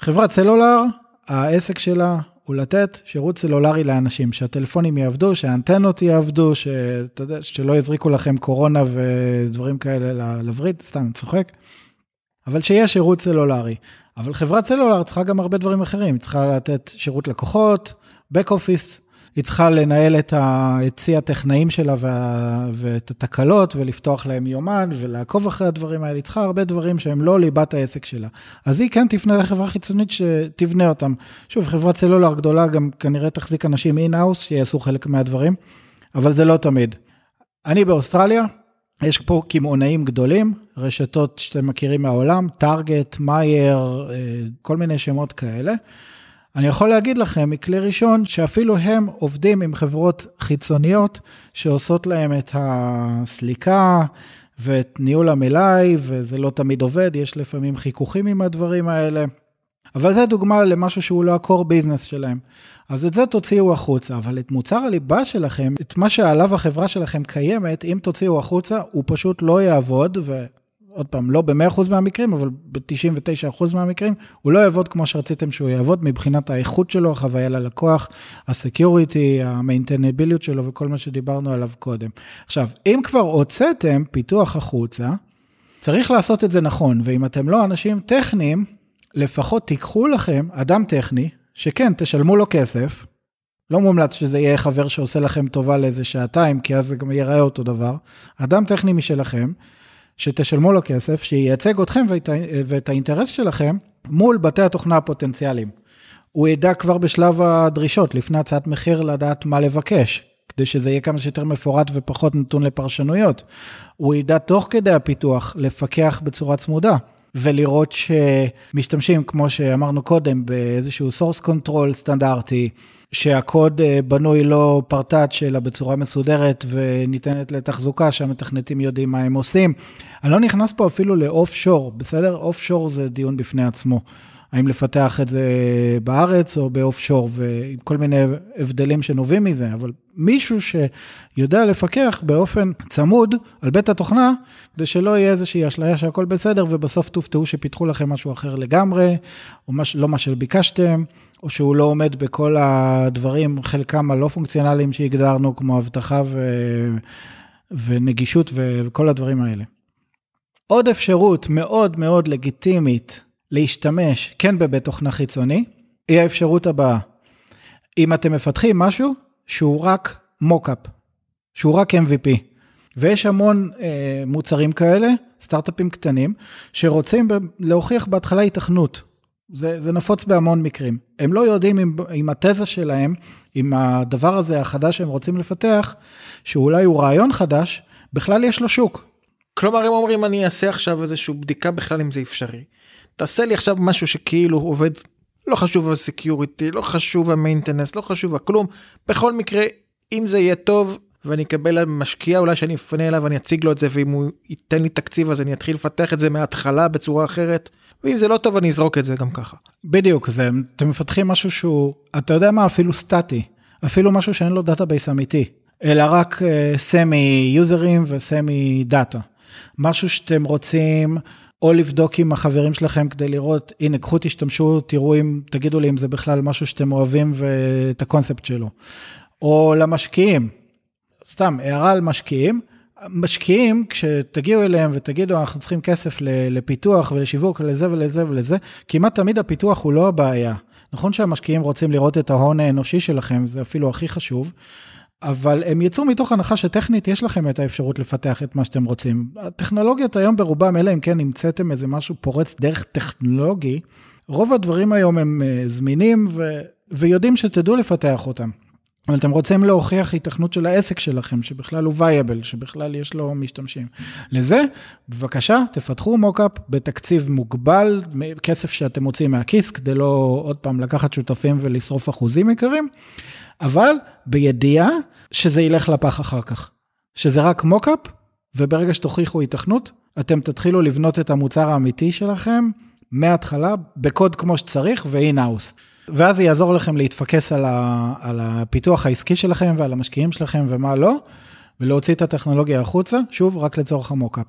[SPEAKER 3] חברת סלולר, העסק שלה הוא לתת שירות סלולרי לאנשים, שהטלפונים יעבדו, שהאנטנות יעבדו, שאתה יודע, שלא יזריקו לכם קורונה ודברים כאלה לווריד, סתם, צוחק. אבל שיהיה שירות סלולרי. אבל חברת סלולר צריכה גם הרבה דברים אחרים, צריכה לתת שירות לקוחות, back office, היא צריכה לנהל את צי הטכנאים שלה וה, ואת התקלות ולפתוח להם יומן ולעקוב אחרי הדברים האלה, היא צריכה הרבה דברים שהם לא ליבת העסק שלה. אז היא כן תפנה לחברה חיצונית שתבנה אותם. שוב, חברת סלולר גדולה גם כנראה תחזיק אנשים in-house שיעשו חלק מהדברים, אבל זה לא תמיד. אני באוסטרליה, יש פה קמעונאים גדולים, רשתות שאתם מכירים מהעולם, Target, Myer, אה, כל מיני שמות כאלה. אני יכול להגיד לכם מכלי ראשון שאפילו הם עובדים עם חברות חיצוניות שעושות להם את הסליקה ואת ניהול המלאי, וזה לא תמיד עובד, יש לפעמים חיכוכים עם הדברים האלה. אבל זה דוגמה למשהו שהוא לא ה-core business שלהם. אז את זה תוציאו החוצה, אבל את מוצר הליבה שלכם, את מה שעליו החברה שלכם קיימת, אם תוציאו החוצה, הוא פשוט לא יעבוד, עוד פעם, לא ב-100% מהמקרים, אבל ב-99% מהמקרים, הוא לא יעבוד כמו שרציתם שהוא יעבוד מבחינת האיכות שלו, החוויה ללקוח, הסקיוריטי, המיינטנביליות שלו וכל מה שדיברנו עליו קודם. עכשיו, אם כבר הוצאתם פיתוח החוצה, צריך לעשות את זה נכון, ואם אתם לא אנשים טכניים, לפחות תיקחו לכם אדם טכני, שכן, תשלמו לו כסף, לא מומלץ שזה יהיה חבר שעושה לכם טובה לאיזה שעתיים, כי אז זה גם ייראה אותו דבר. אדם טכני משלכם, שתשלמו לו כסף, שייצג אתכם ואת, ואת האינטרס שלכם מול בתי התוכנה הפוטנציאליים. הוא ידע כבר בשלב הדרישות, לפני הצעת מחיר, לדעת מה לבקש, כדי שזה יהיה כמה שיותר מפורט ופחות נתון לפרשנויות. הוא ידע תוך כדי הפיתוח לפקח בצורה צמודה. ולראות שמשתמשים, כמו שאמרנו קודם, באיזשהו source control סטנדרטי, שהקוד אה, בנוי לא פרטאץ', אלא בצורה מסודרת וניתנת לתחזוקה, שהמתכנתים יודעים מה הם עושים. אני לא נכנס פה אפילו לאוף שור, בסדר? אוף שור זה דיון בפני עצמו. האם לפתח את זה בארץ או באוף שור, ועם כל מיני הבדלים שנובעים מזה, אבל מישהו שיודע לפקח באופן צמוד על בית התוכנה, כדי שלא יהיה איזושהי אשליה שהכל בסדר, ובסוף תופתעו שפיתחו לכם משהו אחר לגמרי, או מש, לא מה שביקשתם, או שהוא לא עומד בכל הדברים, חלקם הלא פונקציונליים שהגדרנו, כמו אבטחה ו... ונגישות וכל הדברים האלה. עוד אפשרות מאוד מאוד לגיטימית להשתמש כן בבית תוכנה חיצוני, היא האפשרות הבאה. אם אתם מפתחים משהו שהוא רק מוקאפ, שהוא רק MVP, ויש המון אה, מוצרים כאלה סטארט-אפים קטנים, שרוצים להוכיח בהתחלה התכנות. זה, זה נפוץ בהמון מקרים. הם לא יודעים אם, אם התזה שלהם, אם הדבר הזה החדש שהם רוצים לפתח, שאולי הוא רעיון חדש, בכלל יש לו שוק.
[SPEAKER 2] כלומר הם אומרים אני אעשה עכשיו איזושהי בדיקה בכלל אם זה אפשרי. תעשה לי עכשיו משהו שכאילו עובד, לא חשוב ה security, לא חשוב ה maintenance, לא חשוב הכלום. בכל מקרה, אם זה יהיה טוב ואני אקבל משקיע אולי שאני אפנה אליו ואני אציג לו את זה ואם הוא ייתן לי תקציב אז אני אתחיל לפתח את זה מההתחלה בצורה אחרת. ואם זה לא טוב אני אזרוק את זה גם ככה.
[SPEAKER 3] בדיוק, זה, אתם מפתחים משהו שהוא, אתה יודע מה, אפילו סטטי, אפילו משהו שאין לו database אמיתי, אלא רק סמי יוזרים וסמי דאטה. משהו שאתם רוצים או לבדוק עם החברים שלכם כדי לראות, הנה, קחו, תשתמשו, תראו אם, תגידו לי אם זה בכלל משהו שאתם אוהבים ואת הקונספט שלו. או למשקיעים, סתם, הערה על משקיעים. משקיעים, כשתגיעו אליהם ותגידו, אנחנו צריכים כסף לפיתוח ולשיווק ולזה ולזה ולזה, כמעט תמיד הפיתוח הוא לא הבעיה. נכון שהמשקיעים רוצים לראות את ההון האנושי שלכם, זה אפילו הכי חשוב, אבל הם יצאו מתוך הנחה שטכנית יש לכם את האפשרות לפתח את מה שאתם רוצים. הטכנולוגיות היום ברובם, אלא אם כן המצאתם איזה משהו פורץ דרך טכנולוגי, רוב הדברים היום הם אה, זמינים ו... ויודעים שתדעו לפתח אותם. אבל אתם רוצים להוכיח היתכנות של העסק שלכם, שבכלל הוא וייבל, שבכלל יש לו משתמשים. לזה, בבקשה, תפתחו מוקאפ בתקציב מוגבל, כסף שאתם מוצאים מהכיס, כדי לא עוד פעם לקחת שותפים ולשרוף אחוזים יקרים, אבל בידיעה שזה ילך לפח אחר כך. שזה רק מוקאפ, וברגע שתוכיחו היתכנות, אתם תתחילו לבנות את המוצר האמיתי שלכם מההתחלה, בקוד כמו שצריך ו-in-house. ואז זה יעזור לכם להתפקס על, ה, על הפיתוח העסקי שלכם ועל המשקיעים שלכם ומה לא, ולהוציא את הטכנולוגיה החוצה, שוב, רק לצורך המוקאפ.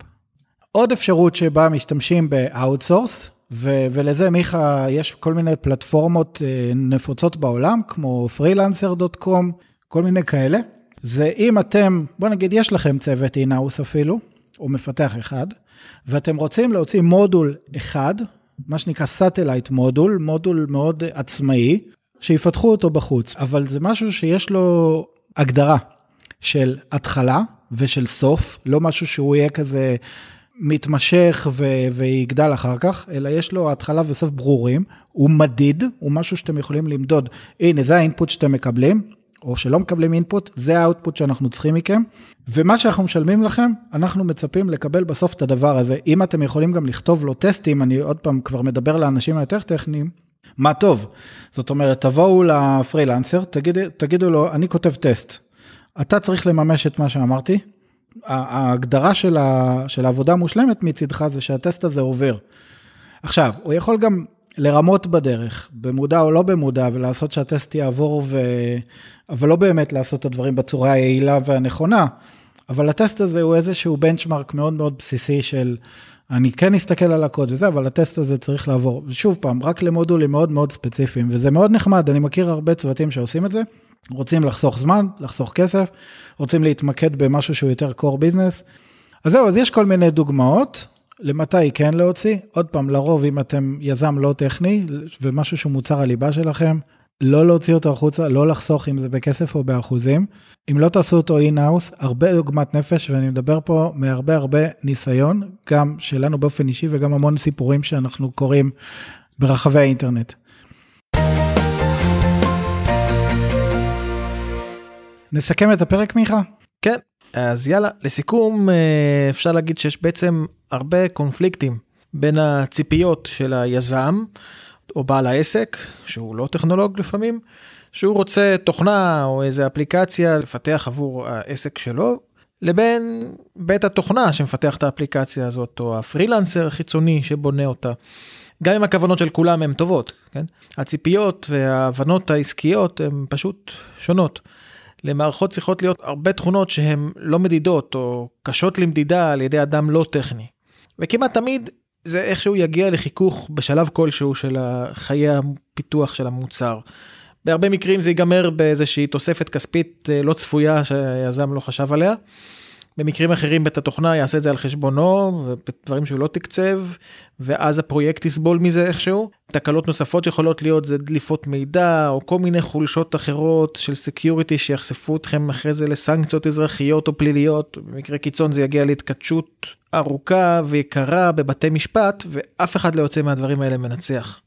[SPEAKER 3] עוד אפשרות שבה משתמשים ב-outsource, ו- ולזה מיכה, יש כל מיני פלטפורמות אה, נפוצות בעולם, כמו freelancer.com, כל מיני כאלה. זה אם אתם, בוא נגיד, יש לכם צוות in-house אפילו, או מפתח אחד, ואתם רוצים להוציא מודול אחד, מה שנקרא satellite module, מודול מאוד עצמאי, שיפתחו אותו בחוץ, אבל זה משהו שיש לו הגדרה של התחלה ושל סוף, לא משהו שהוא יהיה כזה מתמשך ו- ויגדל אחר כך, אלא יש לו התחלה וסוף ברורים, הוא מדיד, הוא משהו שאתם יכולים למדוד, הנה זה האינפוט שאתם מקבלים, או שלא מקבלים אינפוט, זה האוטפוט שאנחנו צריכים מכם, ומה שאנחנו משלמים לכם, אנחנו מצפים לקבל בסוף את הדבר הזה. אם אתם יכולים גם לכתוב לו טסטים, אני עוד פעם כבר מדבר לאנשים היותר טכניים, מה טוב. זאת אומרת, תבואו לפרילנסר, תגיד, תגידו לו, אני כותב טסט. אתה צריך לממש את מה שאמרתי. ההגדרה של, ה, של העבודה המושלמת מצדך זה שהטסט הזה עובר. עכשיו, הוא יכול גם לרמות בדרך, במודע או לא במודע, ולעשות שהטסט יעבור, ו... אבל לא באמת לעשות את הדברים בצורה היעילה והנכונה. אבל הטסט הזה הוא איזשהו בנצ'מארק מאוד מאוד בסיסי של, אני כן אסתכל על הקוד וזה, אבל הטסט הזה צריך לעבור. ושוב פעם, רק למודולים מאוד מאוד ספציפיים, וזה מאוד נחמד, אני מכיר הרבה צוותים שעושים את זה, רוצים לחסוך זמן, לחסוך כסף, רוצים להתמקד במשהו שהוא יותר core business. אז זהו, אז יש כל מיני דוגמאות, למתי כן להוציא? עוד פעם, לרוב אם אתם יזם לא טכני ומשהו שהוא מוצר הליבה שלכם, לא להוציא אותו החוצה, לא לחסוך אם זה בכסף או באחוזים. אם לא תעשו אותו in-house, הרבה עוגמת נפש, ואני מדבר פה מהרבה הרבה ניסיון, גם שלנו באופן אישי וגם המון סיפורים שאנחנו קוראים ברחבי האינטרנט. נסכם את הפרק מיכה?
[SPEAKER 2] כן, אז יאללה, לסיכום אה, אפשר להגיד שיש בעצם הרבה קונפליקטים בין הציפיות של היזם או בעל העסק, שהוא לא טכנולוג לפעמים, שהוא רוצה תוכנה או איזה אפליקציה לפתח עבור העסק שלו, לבין בית התוכנה שמפתח את האפליקציה הזאת, או הפרילנסר החיצוני שבונה אותה. גם אם הכוונות של כולם הן טובות, כן? הציפיות וההבנות העסקיות הן פשוט שונות. למערכות צריכות להיות הרבה תכונות שהן לא מדידות או קשות למדידה על ידי אדם לא טכני. וכמעט תמיד זה איכשהו יגיע לחיכוך בשלב כלשהו של חיי הפיתוח של המוצר. בהרבה מקרים זה ייגמר באיזושהי תוספת כספית אה, לא צפויה שהיזם לא חשב עליה. במקרים אחרים בית התוכנה יעשה את זה על חשבונו, ודברים שהוא לא תקצב, ואז הפרויקט יסבול מזה איכשהו. תקלות נוספות יכולות להיות זה דליפות מידע, או כל מיני חולשות אחרות של security שיחשפו אתכם אחרי זה לסנקציות אזרחיות או פליליות. במקרה קיצון זה יגיע להתכתשות ארוכה ויקרה בבתי משפט, ואף אחד לא יוצא מהדברים האלה מנצח.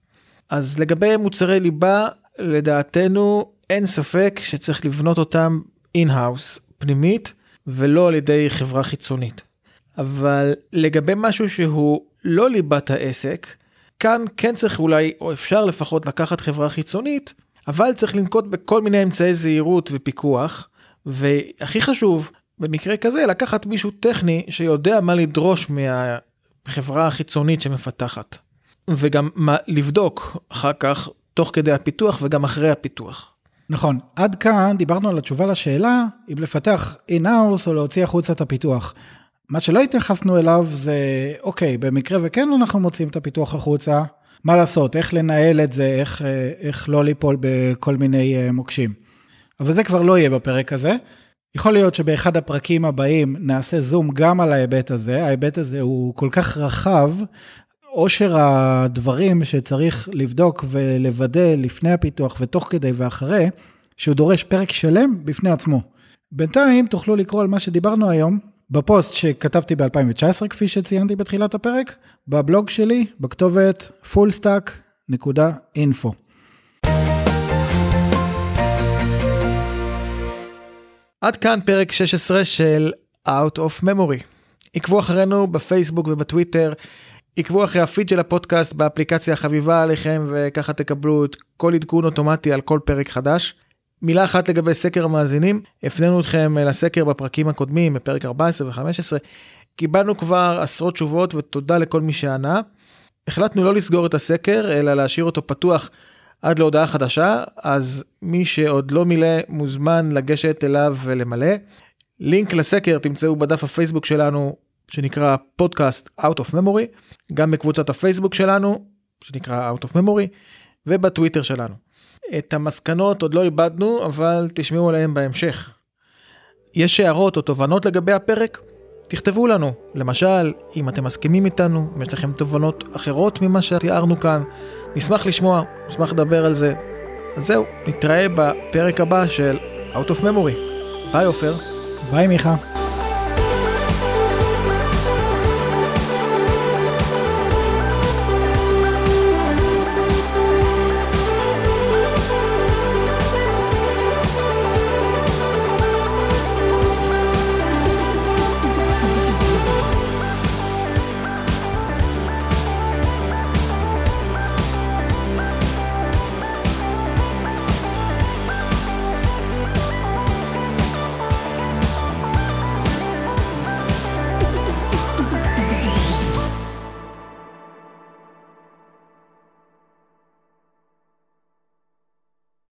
[SPEAKER 2] אז לגבי מוצרי ליבה, לדעתנו אין ספק שצריך לבנות אותם in-house, פנימית, ולא על ידי חברה חיצונית. אבל לגבי משהו שהוא לא ליבת העסק, כאן כן צריך אולי, או אפשר לפחות לקחת חברה חיצונית, אבל צריך לנקוט בכל מיני אמצעי זהירות ופיקוח, והכי חשוב, במקרה כזה, לקחת מישהו טכני שיודע מה לדרוש מהחברה החיצונית שמפתחת. וגם מה לבדוק אחר כך, תוך כדי הפיתוח וגם אחרי הפיתוח.
[SPEAKER 3] נכון, עד כאן דיברנו על התשובה לשאלה אם לפתח in-house או להוציא החוצה את הפיתוח. מה שלא התייחסנו אליו זה, אוקיי, במקרה וכן אנחנו מוציאים את הפיתוח החוצה, מה לעשות, איך לנהל את זה, איך, איך לא ליפול בכל מיני אה, מוקשים. אבל זה כבר לא יהיה בפרק הזה. יכול להיות שבאחד הפרקים הבאים נעשה זום גם על ההיבט הזה, ההיבט הזה הוא כל כך רחב, עושר הדברים שצריך לבדוק ולוודא לפני הפיתוח ותוך כדי ואחרי, שהוא דורש פרק שלם בפני עצמו. בינתיים תוכלו לקרוא על מה שדיברנו היום בפוסט שכתבתי ב-2019, כפי שציינתי בתחילת הפרק, בבלוג שלי, בכתובת fullstack.info.
[SPEAKER 2] עד כאן פרק 16 של Out of Memory. עקבו אחרינו בפייסבוק ובטוויטר. עקבו אחרי הפיד של הפודקאסט באפליקציה החביבה עליכם וככה תקבלו את כל עדכון אוטומטי על כל פרק חדש. מילה אחת לגבי סקר המאזינים, הפנינו אתכם לסקר בפרקים הקודמים, בפרק 14 ו-15. קיבלנו כבר עשרות תשובות ותודה לכל מי שענה. החלטנו לא לסגור את הסקר, אלא להשאיר אותו פתוח עד להודעה חדשה, אז מי שעוד לא מילא מוזמן לגשת אליו ולמלא. לינק לסקר תמצאו בדף הפייסבוק שלנו שנקרא פודקאסט Out of Memory, גם בקבוצת הפייסבוק שלנו, שנקרא Out of Memory, ובטוויטר שלנו. את המסקנות עוד לא איבדנו, אבל תשמעו עליהן בהמשך. יש הערות או תובנות לגבי הפרק? תכתבו לנו. למשל, אם אתם מסכימים איתנו, אם יש לכם תובנות אחרות ממה שתיארנו כאן, נשמח לשמוע, נשמח לדבר על זה. אז זהו, נתראה בפרק הבא של Out of Memory. ביי עופר.
[SPEAKER 3] ביי מיכה.